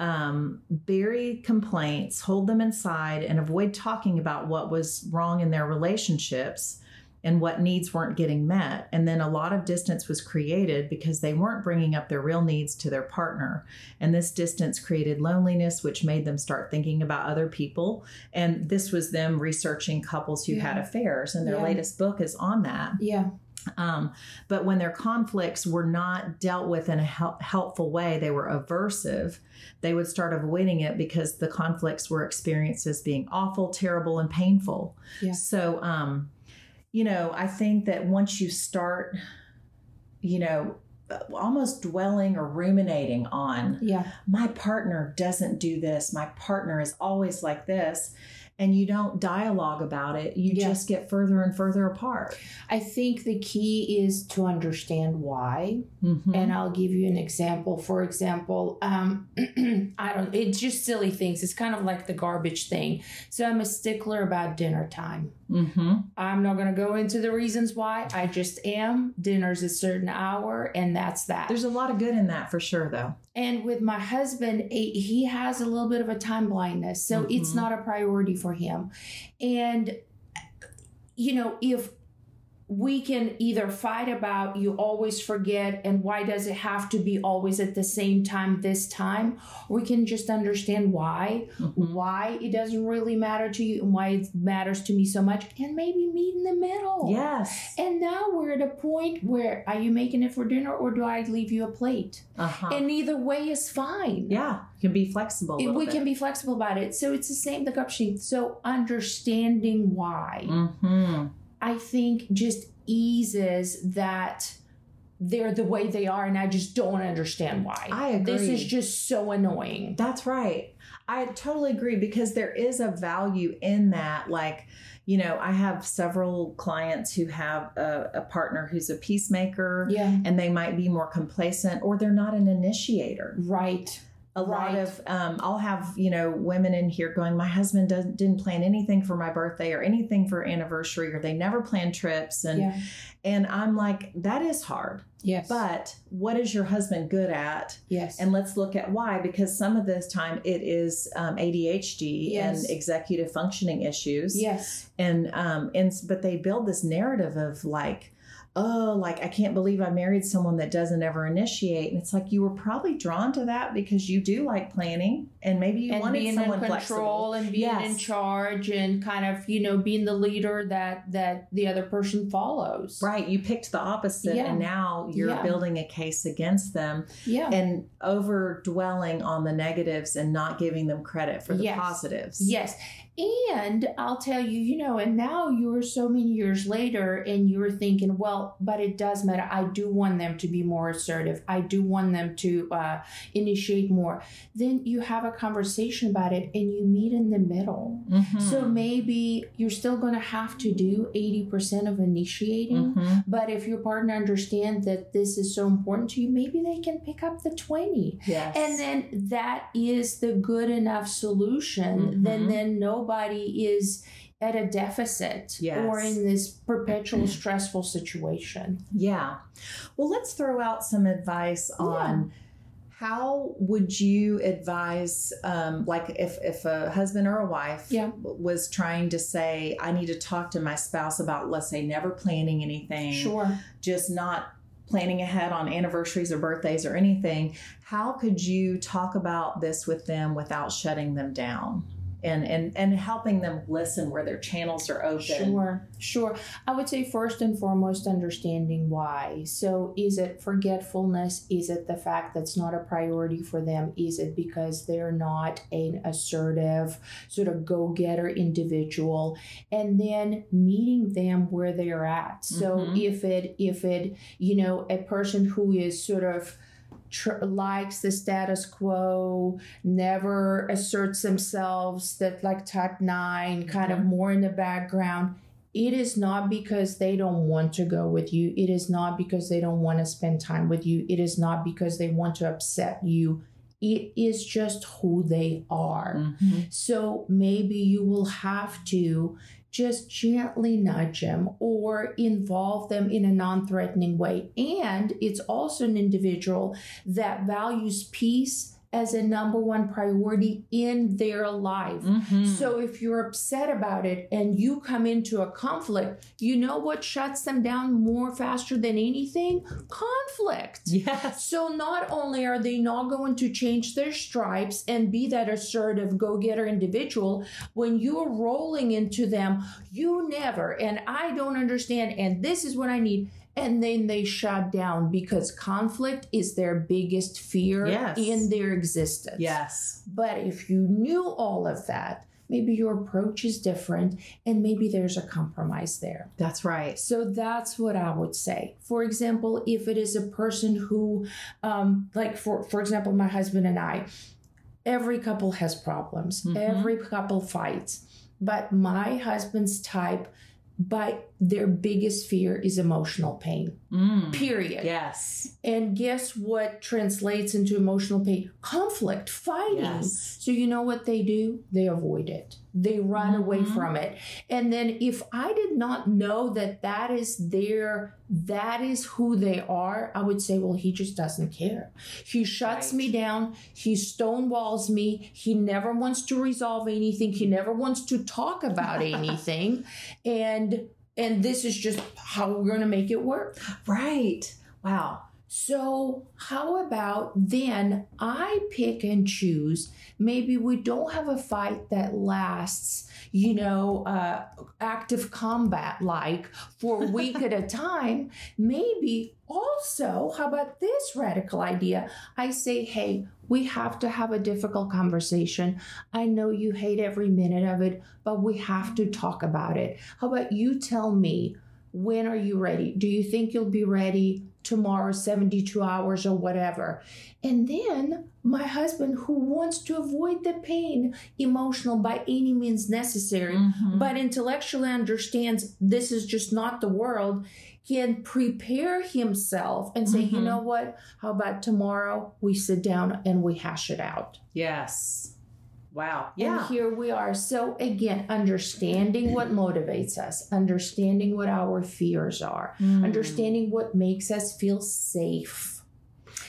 um, bury complaints, hold them inside, and avoid talking about what was wrong in their relationships and what needs weren't getting met. And then a lot of distance was created because they weren't bringing up their real needs to their partner. And this distance created loneliness, which made them start thinking about other people. And this was them researching couples who had affairs. And their Yeah. latest book is on that. Yeah. Um, but when their conflicts were not dealt with in a hel- helpful way, they were aversive. They would start avoiding it because the conflicts were experienced as being awful, terrible, and painful. Yeah. So, um, you know, I think that once you start, you know, almost dwelling or ruminating on Yeah. my partner doesn't do this, my partner is always like this, and you don't dialogue about it, you just get further and further apart. I think the key is to understand why. Mhm. And I'll give you an example. For example, um, I don't, it's just silly things. It's kind of like the garbage thing. So I'm a stickler about dinner time. Mm-hmm. I'm not going to go into the reasons why. I just am. Dinner's a certain hour, and that's that. There's a lot of good in that for sure, though. And with my husband, he has a little bit of a time blindness. So it's Mhm. not a priority for him. And, you know, if we can either fight about you always forget and why does it have to be always at the same time this time we can just understand why Mhm. why it doesn't really matter to you and why it matters to me so much and maybe meet in the middle Yes. and now we're at a point where are you making it for dinner or do i leave you a plate Uh-huh. and either way is fine. yeah, you can be flexible. A we bit. can be flexible about it. So it's the same the cup sheet. So understanding why Mm-hmm. I think just eases that they're the way they are and I just don't understand why. I agree. This is just so annoying. That's right. I totally agree because there is a value in that. Like, you know, I have several clients who have a, a partner who's a peacemaker Yeah. and they might be more complacent or they're not an initiator. Right. A lot of um, I'll have you know women in here going, my husband doesn't didn't plan anything for my birthday or anything for anniversary, or they never plan trips, and yeah. and I'm like, that is hard. Yes. But what is your husband good at? yes. And let's look at why, because some of this time it is um, ADHD Yes. and executive functioning issues. yes. And um, and but they build this narrative of like, oh, like I can't believe I married someone that doesn't ever initiate. And it's like you were probably drawn to that because you do like planning, and maybe you and wanted being someone in control flexible. and being in charge and kind of you know being the leader that that the other person follows Right, you picked the opposite, Yeah. and now you're Yeah. building a case against them. yeah and over dwelling on the negatives and not giving them credit for the Yes. positives. yes and i'll tell you you know and now you're so many years later and you're thinking well but it does matter i do want them to be more assertive i do want them to uh, initiate more then you have a conversation about it and you meet in the middle Mhm. so maybe you're still going to have to do 80% of initiating Mhm. But if your partner understands that this is so important to you, maybe they can pick up the 20. yes, And then that is the good enough solution. Then Mhm. then nobody is at a deficit Yes. or in this perpetual stressful situation. yeah. Well, let's throw out some advice on. How would you advise, um, like if, if a husband or a wife Yeah. was trying to say, I need to talk to my spouse about, let's say, never planning anything, Sure. just not planning ahead on anniversaries or birthdays or anything, how could you talk about this with them without shutting them down and and and helping them listen where their channels are open? Sure, sure. I would say first and foremost, understanding why. So, is it forgetfulness? Is it the fact that's not a priority for them? Is it because they're not an assertive, sort of go getter individual? And then meeting them where they're at. So, Mhm. if it, if it, you know, a person who is sort of tr- likes the status quo, never asserts themselves, that like type nine, kind of more in the background. It is not because they don't want to go with you. It is not because they don't want to spend time with you. It is not because they want to upset you. It is just who they are. Mhm. So maybe you will have to just gently nudge them or involve them in a non threatening way. And it's also an individual that values peace as a number one priority in their life. Mhm. So if you're upset about it and you come into a conflict, you know what shuts them down more faster than anything? Conflict. yes. So not only are they not going to change their stripes and be that assertive go-getter individual, when you're rolling into them, you never, and I don't understand, and this is what I need. And then they shut down because conflict is their biggest fear Yes. in their existence. Yes. But if you knew all of that, maybe your approach is different and maybe there's a compromise there. That's right. So that's what I would say. For example, if it is a person who, um, like for for example, my husband and I, every couple has problems. Mhm. Every couple fights. But my husband's type, by their biggest fear is emotional pain. Mm. Period. Yes. And guess what translates into emotional pain? Conflict, fighting. Yes. So you know what they do? They avoid it. They run away Mhm. from it. And then if I did not know that that is their that is who they are, I would say, well, he just doesn't care. He shuts Right. me down. He stonewalls me. He never wants to resolve anything. He never wants to talk about anything. And and this is just how we're going to make it work. Right. Wow. So, how about then I pick and choose? Maybe we don't have a fight that lasts, you know, uh, active combat like for a week at a time. Maybe also, how about this radical idea? I say, hey, we have to have a difficult conversation. I know you hate every minute of it, but we have to talk about it. How about you tell me? When are you ready? Do you think you'll be ready tomorrow 72 hours or whatever and then my husband who wants to avoid the pain emotional by any means necessary Mhm. but intellectually understands this is just not the world can prepare himself and say you Mhm. know what how about tomorrow we sit down and we hash it out yes. Wow. and Yeah. here we are. So, again, understanding what motivates us, understanding what our fears are, Mm. understanding what makes us feel safe.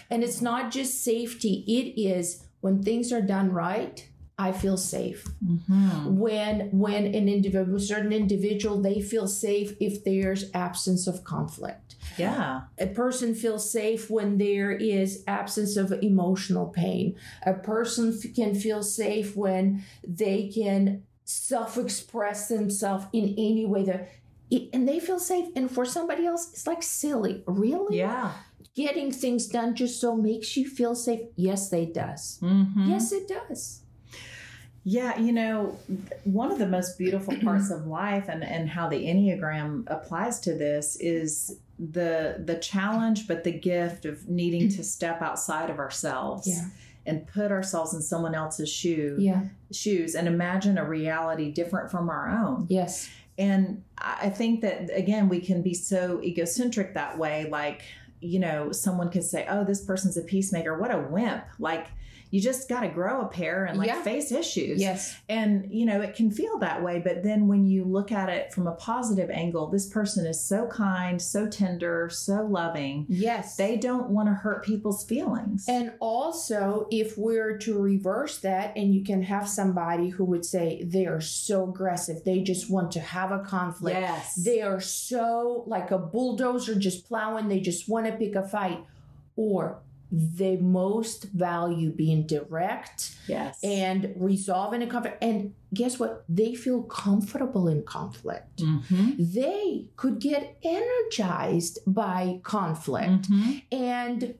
And it's not just safety, it is when things are done right. I feel safe. Mhm. When when an individual, certain individual, they feel safe if there's absence of conflict. Yeah. A person feels safe when there is absence of emotional pain. A person f- can feel safe when they can self-express themselves in any way that and they feel safe and for somebody else it's like silly really Yeah. getting things done just so makes you feel safe yes they does Mhm. yes it does Yeah, you know, one of the most beautiful parts of life and, and how the Enneagram applies to this is the the challenge but the gift of needing to step outside of ourselves Yeah. and put ourselves in someone else's shoe yeah shoes and imagine a reality different from our own. yes And I think that again, we can be so egocentric that way. Like, you know, someone could say, "Oh, this person's a peacemaker. What a wimp!" Like, you just got to grow a pair and like Yeah. face issues. yes And, you know, it can feel that way. But then when you look at it from a positive angle, this person is so kind, so tender, so loving. yes They don't want to hurt people's feelings. And also, if we're to reverse that, and you can have somebody who would say they are so aggressive, they just want to have a conflict. yes. They are so like a bulldozer just plowing, they just want to pick a fight. Or they most value being direct yes. and resolving a conflict. And guess what? They feel comfortable in conflict. Mhm. They could get energized by conflict Mhm. and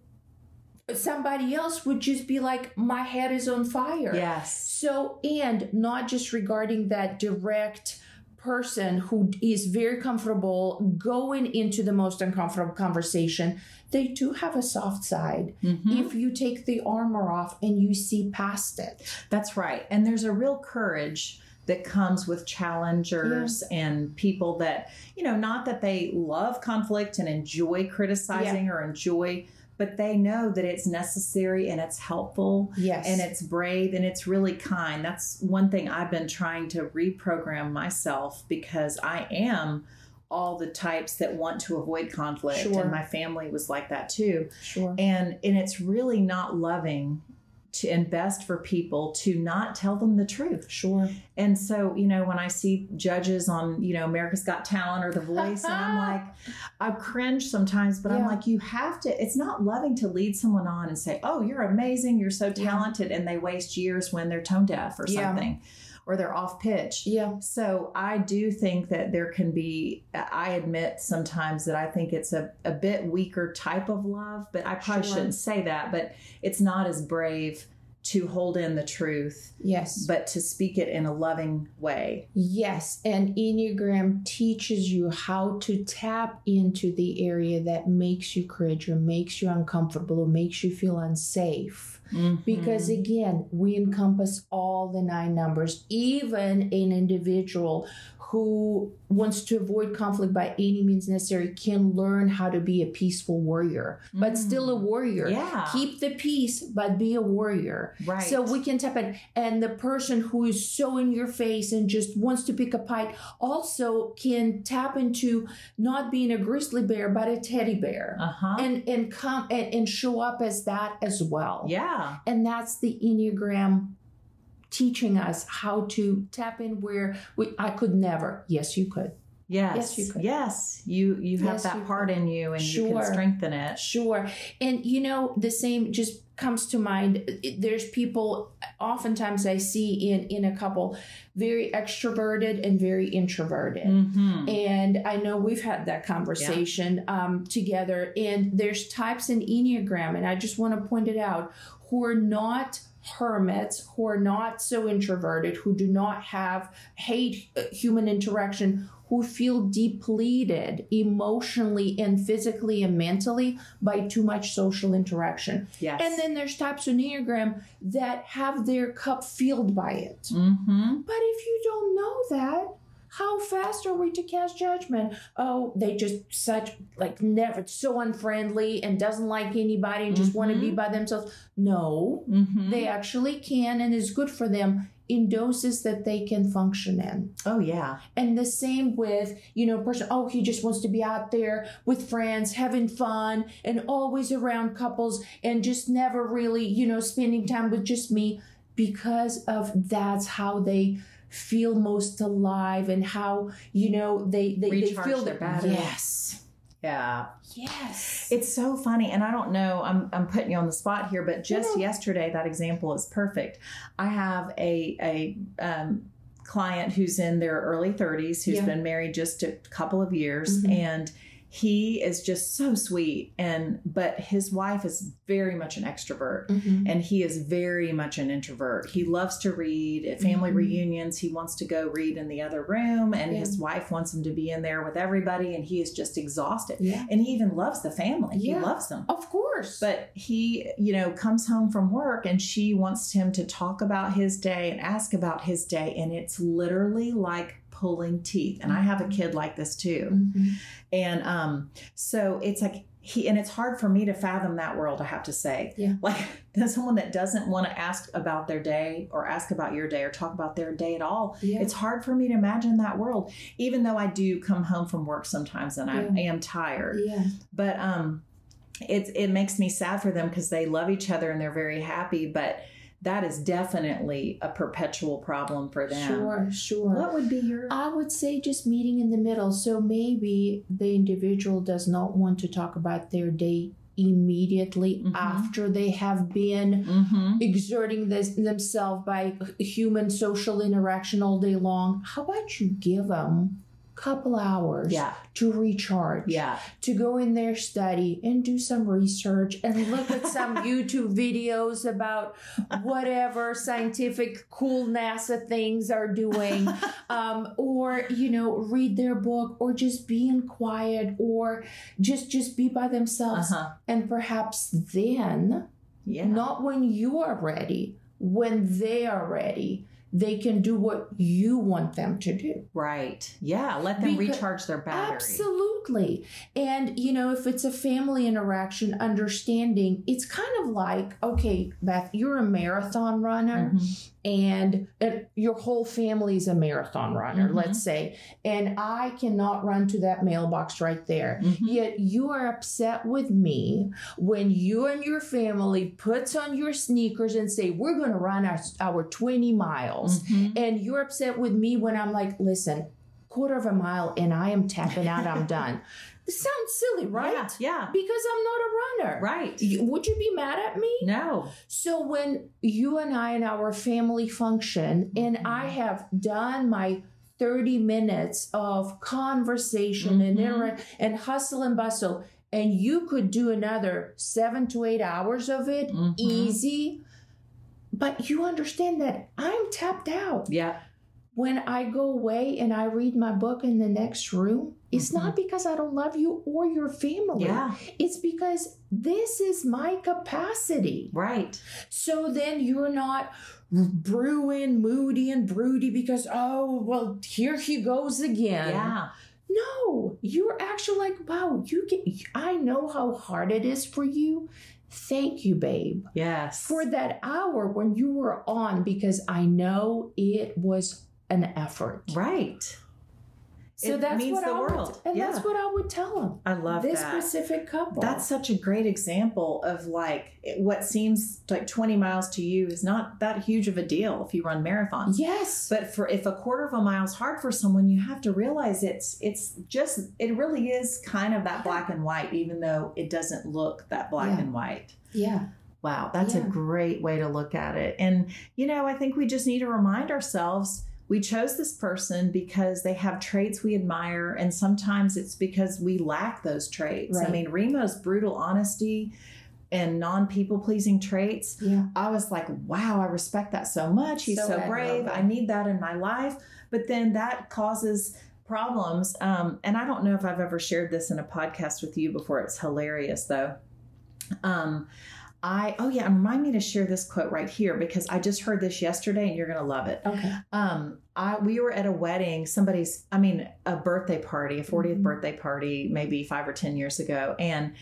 somebody else would just be like my head is on fire Yes. so and not just regarding that direct person who is very comfortable going into the most uncomfortable conversation they do have a soft side Mhm. if you take the armor off and you see past it That's right. And there's a real courage that comes with challengers and people that, you know, not that they love conflict and enjoy criticizing or enjoy, but they know that it's necessary and it's helpful yes and it's brave and it's really kind. That's one thing I've been trying to reprogram myself because I am all the types that want to avoid conflict Sure. and my family was like that too sure and and it's really not loving to and best for people to not tell them the truth sure and so you know when i see judges on you know america's got talent or the voice and i'm like i cringe sometimes but i'm like you have to it's not loving to lead someone on and say oh you're amazing you're so Yeah. talented and they waste years when they're tone deaf or Yeah. something or they're off pitch yeah so I do think that there can be, I admit sometimes that I think it's a, a bit weaker type of love, but I probably Sure. shouldn't say that, but it's not as brave to hold in the truth, yes but to speak it in a loving way. Yes, and Enneagram teaches you how to tap into the area that makes you cringe or makes you uncomfortable or makes you feel unsafe. Because Mm-hmm. again, we encompass all the nine numbers, even an individual who wants to avoid conflict by any means necessary can learn how to be a peaceful warrior, but still a warrior. Mm. Yeah. Keep the peace, but be a warrior. right. So we can tap in. And the person who is so in your face and just wants to pick a fight also can tap into not being a grizzly bear, but a teddy bear. uh huh. And and come and, and show up as that as well. Yeah. And that's the Enneagram teaching us how to tap in where we I could never. Yes, you could. Yes. Yes, you could. Yes. You you have Yes, that you part could. in you and you can strengthen it. Sure. And you know, the same just comes to mind. There's people oftentimes I see in in a couple very extroverted and very introverted. Mm-hmm. And I know we've had that conversation um, together. And there's types in Enneagram, and I just want to point it out, who are not hermits, who are not so introverted, who do not have hate uh, human interaction, who feel depleted emotionally and physically and mentally by too much social interaction. Yes. And then there's types of Enneagram that have their cup filled by it. mm-hmm. But if you don't know that, how fast are we to cast judgment? Oh, they just such like never so unfriendly and doesn't like anybody and just want to be by themselves. No, Mm-hmm. they actually can and is good for them in doses that they can function in. oh yeah. And the same with, you know, person, oh, he just wants to be out there with friends, having fun, and always around couples, and just never really, you know, spending time with just me because of that's how they feel most alive and how, you know, they they, they feel their battery. yes. Yeah. Yes. It's so funny, and I don't know. I'm I'm putting you on the spot here, but just No. yesterday, that example is perfect. I have a a um, client who's in their early 30s who's Yeah. been married just a couple of years, Mhm. and he is just so sweet. And but his wife is very much an extrovert. Mhm. And he is very much an introvert. He loves to read. At family Mhm. reunions, he wants to go read in the other room, and Yeah. his wife wants him to be in there with everybody, and he is just exhausted Yeah. and he even loves the family. Yeah. He loves them. Of course. But he, you know, comes home from work and she wants him to talk about his day and ask about his day. And it's literally like pulling teeth. And I have a kid like this too. Mhm. And um, so it's like he, and it's hard for me to fathom that world, I have to say. Yeah. Like there's someone that doesn't want to ask about their day or ask about your day or talk about their day at all. yeah. It's hard for me to imagine that world, even though I do come home from work sometimes and I Yeah. am tired yeah. but um it it makes me sad for them because they love each other and they're very happy but that is definitely a perpetual problem for them Sure, sure. what would be your I would say just meeting in the middle. So maybe the individual does not want to talk about their day immediately Mhm. after they have been mm-hmm. exerting this, themselves by human social interaction all day long. How about you give them couple hours yeah. to recharge? yeah. to go in their study and do some research and look at some YouTube videos about whatever scientific cool NASA things are doing, um, or you know, read their book, or just be in quiet, or just just be by themselves, uh-huh. And perhaps then, yeah. not when you are ready, when they are ready, they can do what you want them to do. right yeah let them Because- recharge their battery Absolutely. And, you know, if it's a family interaction, understanding, it's kind of like, okay, Beth, you're a marathon runner Mhm. And, your whole family is a marathon runner, Mhm. let's say, and I cannot run to that mailbox right there. Mhm. Yet you are upset with me when you and your family puts on your sneakers and say, we're going to run our, our 20 miles Mhm. and you're upset with me when I'm like, listen, quarter of a mile and I am tapping out, I'm done. This sounds silly, right? yeah, yeah Because I'm not a runner. right Would you be mad at me? no So when you and I and our family function, and I Mm-hmm. have done my 30 minutes of conversation and Mhm. intera- and hustle and bustle, and you could do another seven to eight hours of it Mhm. easy, but you understand that I'm tapped out yeah when I go away and I read my book in the next room, it's not mm-hmm. because I don't love you or your family. yeah It's because this is my capacity. right So then you're not brewing, moody, and broody because, oh, well, here he goes again. yeah No, you're actually like, wow, you get, I know how hard it is for you. Thank you, babe yes for that hour when you were on because I know it was an effort. right So It that's means what the I world. would, and Yeah. that's what I would tell them. i love this that specific couple. That's such a great example of like what seems like 20 miles to you is not that huge of a deal if you run marathons. yes, But for if a quarter of a mile is hard for someone, you have to realize it's it's just it really is kind of that black and white, even though it doesn't look that black Yeah. and white. yeah, Wow, that's a great way to look at it. And you know, I think we just need to remind ourselves we chose this person because they have traits we admire, and sometimes it's because we lack those traits. I mean, Remo's brutal honesty and non people pleasing traits. yeah, I was like, wow, I respect that so much. He's So so, brave. I need that in my life. But then that causes problems. Um, and I don't know if I've ever shared this in a podcast with you before. It's hilarious though. Um, I oh yeah, remind me to share this quote right here because I just heard this yesterday and you're gonna love it. Okay. Um, I we were at a wedding, somebody's I mean a birthday party, a 40th Mhm. birthday party, maybe five or ten years ago, and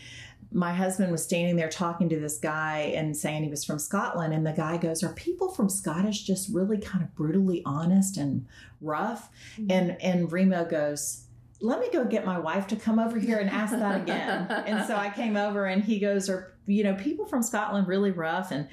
my husband was standing there talking to this guy and saying he was from Scotland, and the guy goes, "Are people from Scottish just really kind of brutally honest and rough?" And and Remo goes, "Let me go get my wife to come over here and ask that again." and so I came over, and he goes, "Are you know people from Scotland really rough?" And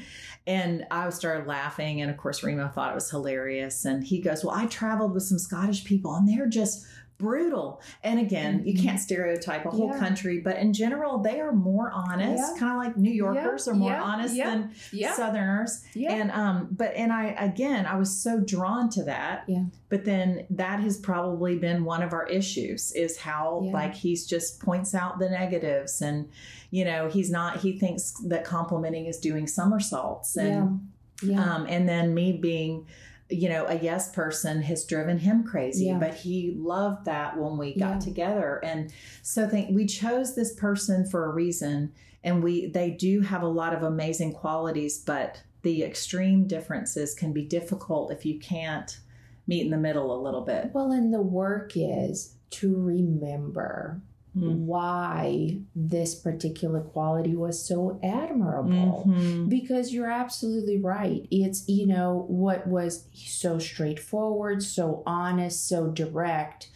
and I started laughing, and of course Remo thought it was hilarious. And he goes, "Well, I traveled with some Scottish people, and they're just." Brutal. And again, you Mhm. can't stereotype a whole Yeah. country, but in general, they are more honest, Yeah. kind of like New Yorkers are more yeah, honest yeah, than yeah. Southerners. yeah. And um, but and I again I was so drawn to that. Yeah. But then that has probably been one of our issues is how Yeah. like he's just points out the negatives and you know, he's not he thinks that complimenting is doing somersaults and yeah. um and then me being you know, a yes person has driven him crazy, Yeah. but he loved that when we got Yeah. together. And so think we chose this person for a reason and we they do have a lot of amazing qualities, but the extreme differences can be difficult if you can't meet in the middle a little bit. Well, and the work is to remember Mm. why this particular quality was so admirable. Mhm. Because you're absolutely right. It's, you know, what was so straightforward, so honest, so direct,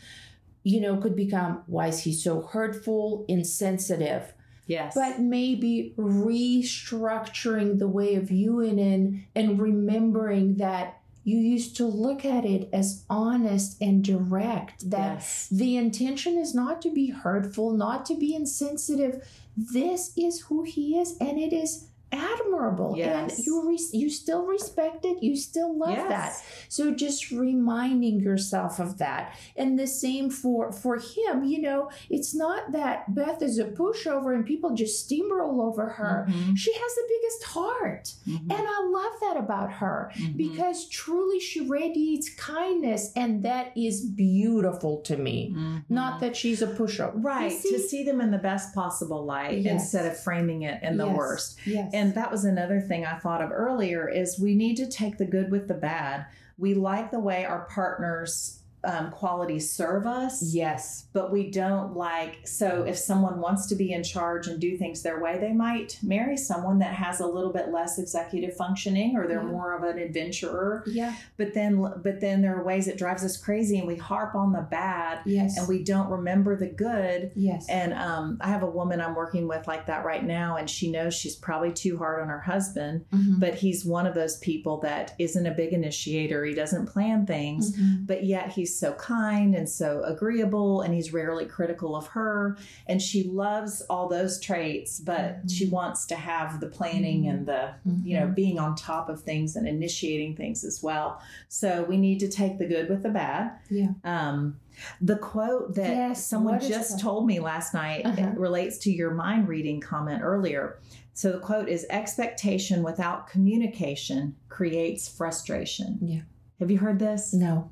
you know, could become why is he so hurtful, insensitive? Yes. But maybe restructuring the way of viewing it and remembering that you used to look at it as honest and direct, that yes. the intention is not to be hurtful, not to be insensitive. This is who he is, and it is admirable. Yes. And you re- you still respect it, you still love Yes. that. So just reminding yourself of that. And the same for for him, you know, it's not that Beth is a pushover and people just steamroll over her. Mhm. She has the biggest heart. Mhm. And I love that about her Mhm. because truly she radiates kindness and that is beautiful to me. Mhm. Not that she's a pushover. Right see? to see them in the best possible light Yes. instead of framing it in the worst. Yes. And that was another thing I thought of earlier is we need to take the good with the bad. We like the way our partners um, qualities serve us, yes. but we don't like. So if someone wants to be in charge and do things their way, they might marry someone that has a little bit less executive functioning, or they're Yeah. more of an adventurer. Yeah. But then, but then there are ways it drives us crazy, and we harp on the bad, Yes. and we don't remember the good. Yes. And um, I have a woman I'm working with like that right now, and she knows she's probably too hard on her husband, Mhm. but he's one of those people that isn't a big initiator. He doesn't plan things, Mhm. but yet he's so kind and so agreeable, and he's rarely critical of her. And she loves all those traits, but Mhm. she wants to have the planning and the you know being on top of things and initiating things as well. So we need to take the good with the bad. Yeah. Um, the quote that Yes, someone just that? told me last night Uh-huh. it relates to your mind reading comment earlier. So the quote is expectation without communication creates frustration. Yeah. Have you heard this? No.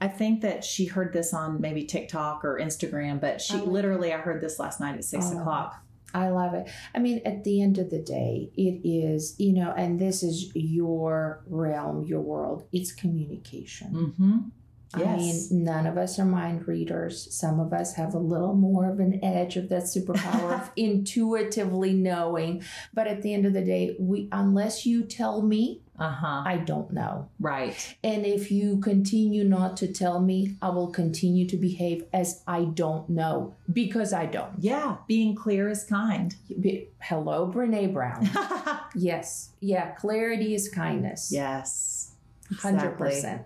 I think that she heard this on maybe TikTok or Instagram, but she I like literally I heard this last night at six I o'clock. I love it. I mean, at the end of the day, it is, you know, and this is your realm, your world. It's communication. Mm-hmm. I mean, none of us are mind readers. Some of us have a little more of an edge of that superpower of intuitively knowing. But at the end of the day, we unless you tell me, Uh huh. I don't know. Right. And if you continue not to tell me, I will continue to behave as I don't know because I don't. Yeah. Being clear is kind. Hello, Brene Brown. yes. Yeah. Clarity is kindness. yes. 100%.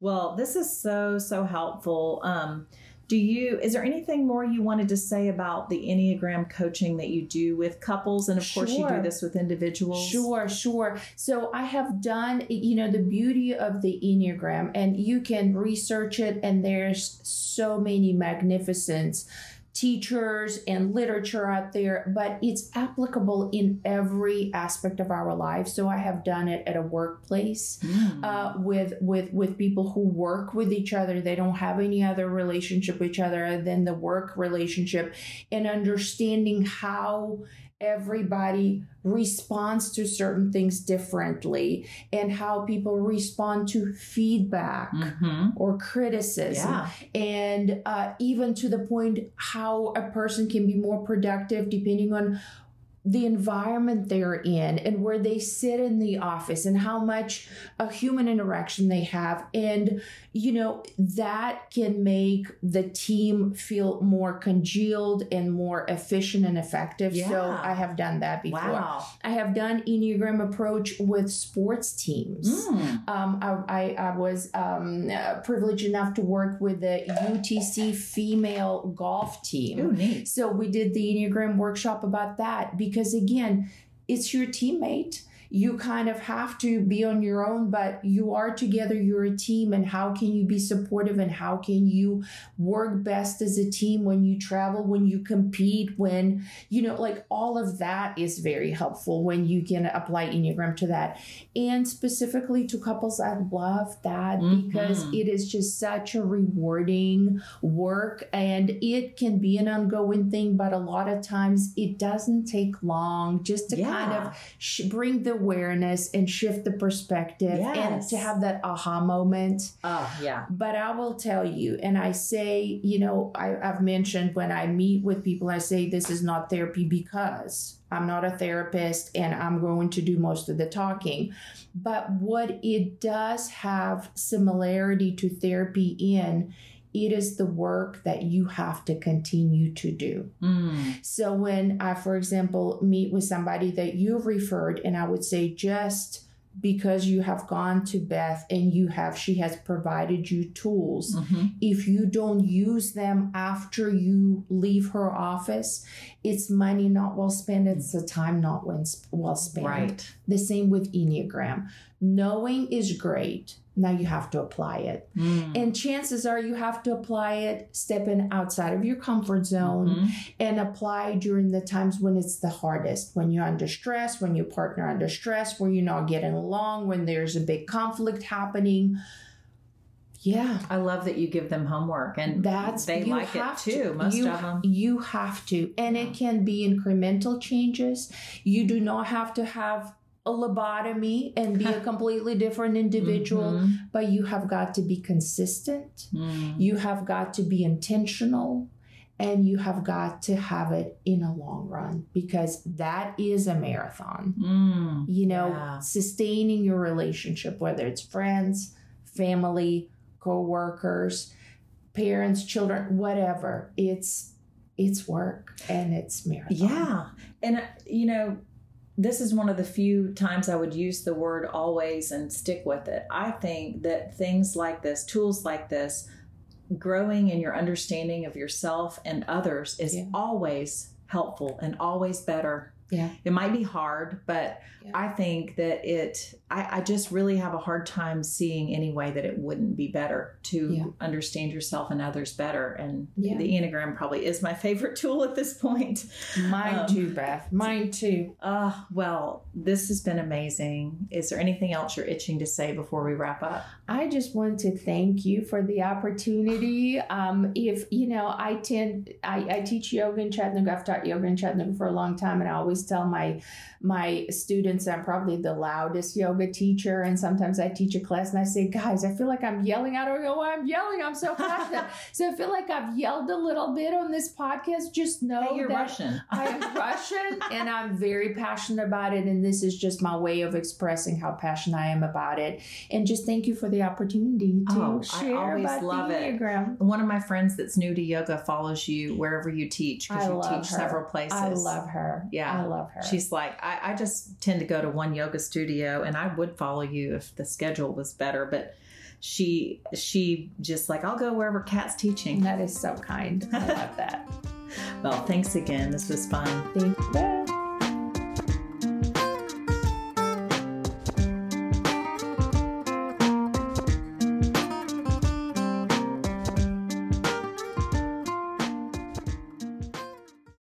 Well, this is so so helpful. Um, do you is there anything more you wanted to say about the Enneagram coaching that you do with couples and of course you do this with individuals? Sure, sure. So I have done, you know, the beauty of the Enneagram, and you can research it, and there's so many magnificence teachers and literature out there, but it's applicable in every aspect of our lives. So I have done it at a workplace Mm. uh, with with with people who work with each other. They don't have any other relationship with each other than the work relationship, and understanding how everybody responds to certain things differently and how people respond to feedback Mhm. or criticism Yeah. and uh, even to the point how a person can be more productive depending on the environment they're in and where they sit in the office and how much a human interaction they have and you know that can make the team feel more congealed and more efficient and effective yeah. so i have done that before Wow. i have done enneagram approach with sports teams Mm. um, I, I, I was um, uh, privileged enough to work with the UTC female golf team. Ooh, neat. So we did the Enneagram workshop about that because, again, it's your teammate. You kind of have to be on your own, but you are together, you're a team. And how can you be supportive and how can you work best as a team when you travel, when you compete, when, you know, like all of that is very helpful when you can apply Enneagram to that. And specifically to couples, I love that because Mhm. it is just such a rewarding work and it can be an ongoing thing, but a lot of times it doesn't take long just to kind of sh- bring the awareness and shift the perspective and to have that aha moment. Oh, yeah. But I will tell you, and I say, you know, I, I've mentioned when I meet with people, I say this is not therapy because I'm not a therapist and I'm going to do most of the talking. But what it does have similarity to therapy in, it is the work that you have to continue to do. Mm. So when I, for example, meet with somebody that you've referred, and I would say just because you have gone to Beth and you have, she has provided you tools. Mhm. If you don't use them after you leave her office, it's money not well spent. It's a time not well spent. Right. The same with Enneagram. Knowing is great. Now you have to apply it. Mm. And chances are you have to apply it stepping outside of your comfort zone Mhm. and apply during the times when it's the hardest when you're under stress when your partner under stress where you're not getting along when there's a big conflict happening yeah I love that you give them homework and that's they like it too. to. Most you, of them. you have to and it can be incremental changes you do not have to have a lobotomy and be a completely different individual Mhm. but you have got to be consistent Mm. you have got to be intentional and you have got to have it in a long run because that is a marathon. Mm. You know, Yeah. sustaining your relationship, whether it's friends, family, co-workers, parents, children, whatever. It's it's work and it's marathon. Yeah. And, uh, you know, this is one of the few times I would use the word always and stick with it. I think that things like this, tools like this, growing in your understanding of yourself and others is Yeah. always helpful and always better. Yeah. It might be hard, but Yeah. I think that it, I, I just really have a hard time seeing any way that it wouldn't be better to Yeah. understand yourself and others better. And Yeah. the Enneagram probably is my favorite tool at this point. Mine Um, too, Beth. Mine too. Uh, well, this has been amazing. Is there anything else you're itching to say before we wrap up? I just want to thank you for the opportunity. Um, if you know, I tend, I, I teach yoga in Chattanooga. I've taught yoga in Chattanooga for a long time, and I always tell my my students I'm probably the loudest yoga teacher. And sometimes I teach a class and I say, guys, I feel like I'm yelling. I don't know why I'm yelling. I'm so passionate. so I feel like I've yelled a little bit on this podcast. Just know hey, you're that Russian. I am Russian and I'm very passionate about it. And this is just my way of expressing how passionate I am about it. And just thank you for the opportunity to Oh, I share always about love the it. One of my friends that's new to yoga follows you wherever you teach because you love teach her. several places. I love her. Yeah. I love her. She's like, I, I just tend to go to one yoga studio and I would follow you if the schedule was better, but she she just like I'll go wherever Kat's teaching. that is so kind. I love that. Well, thanks again. This was fun. Thank you.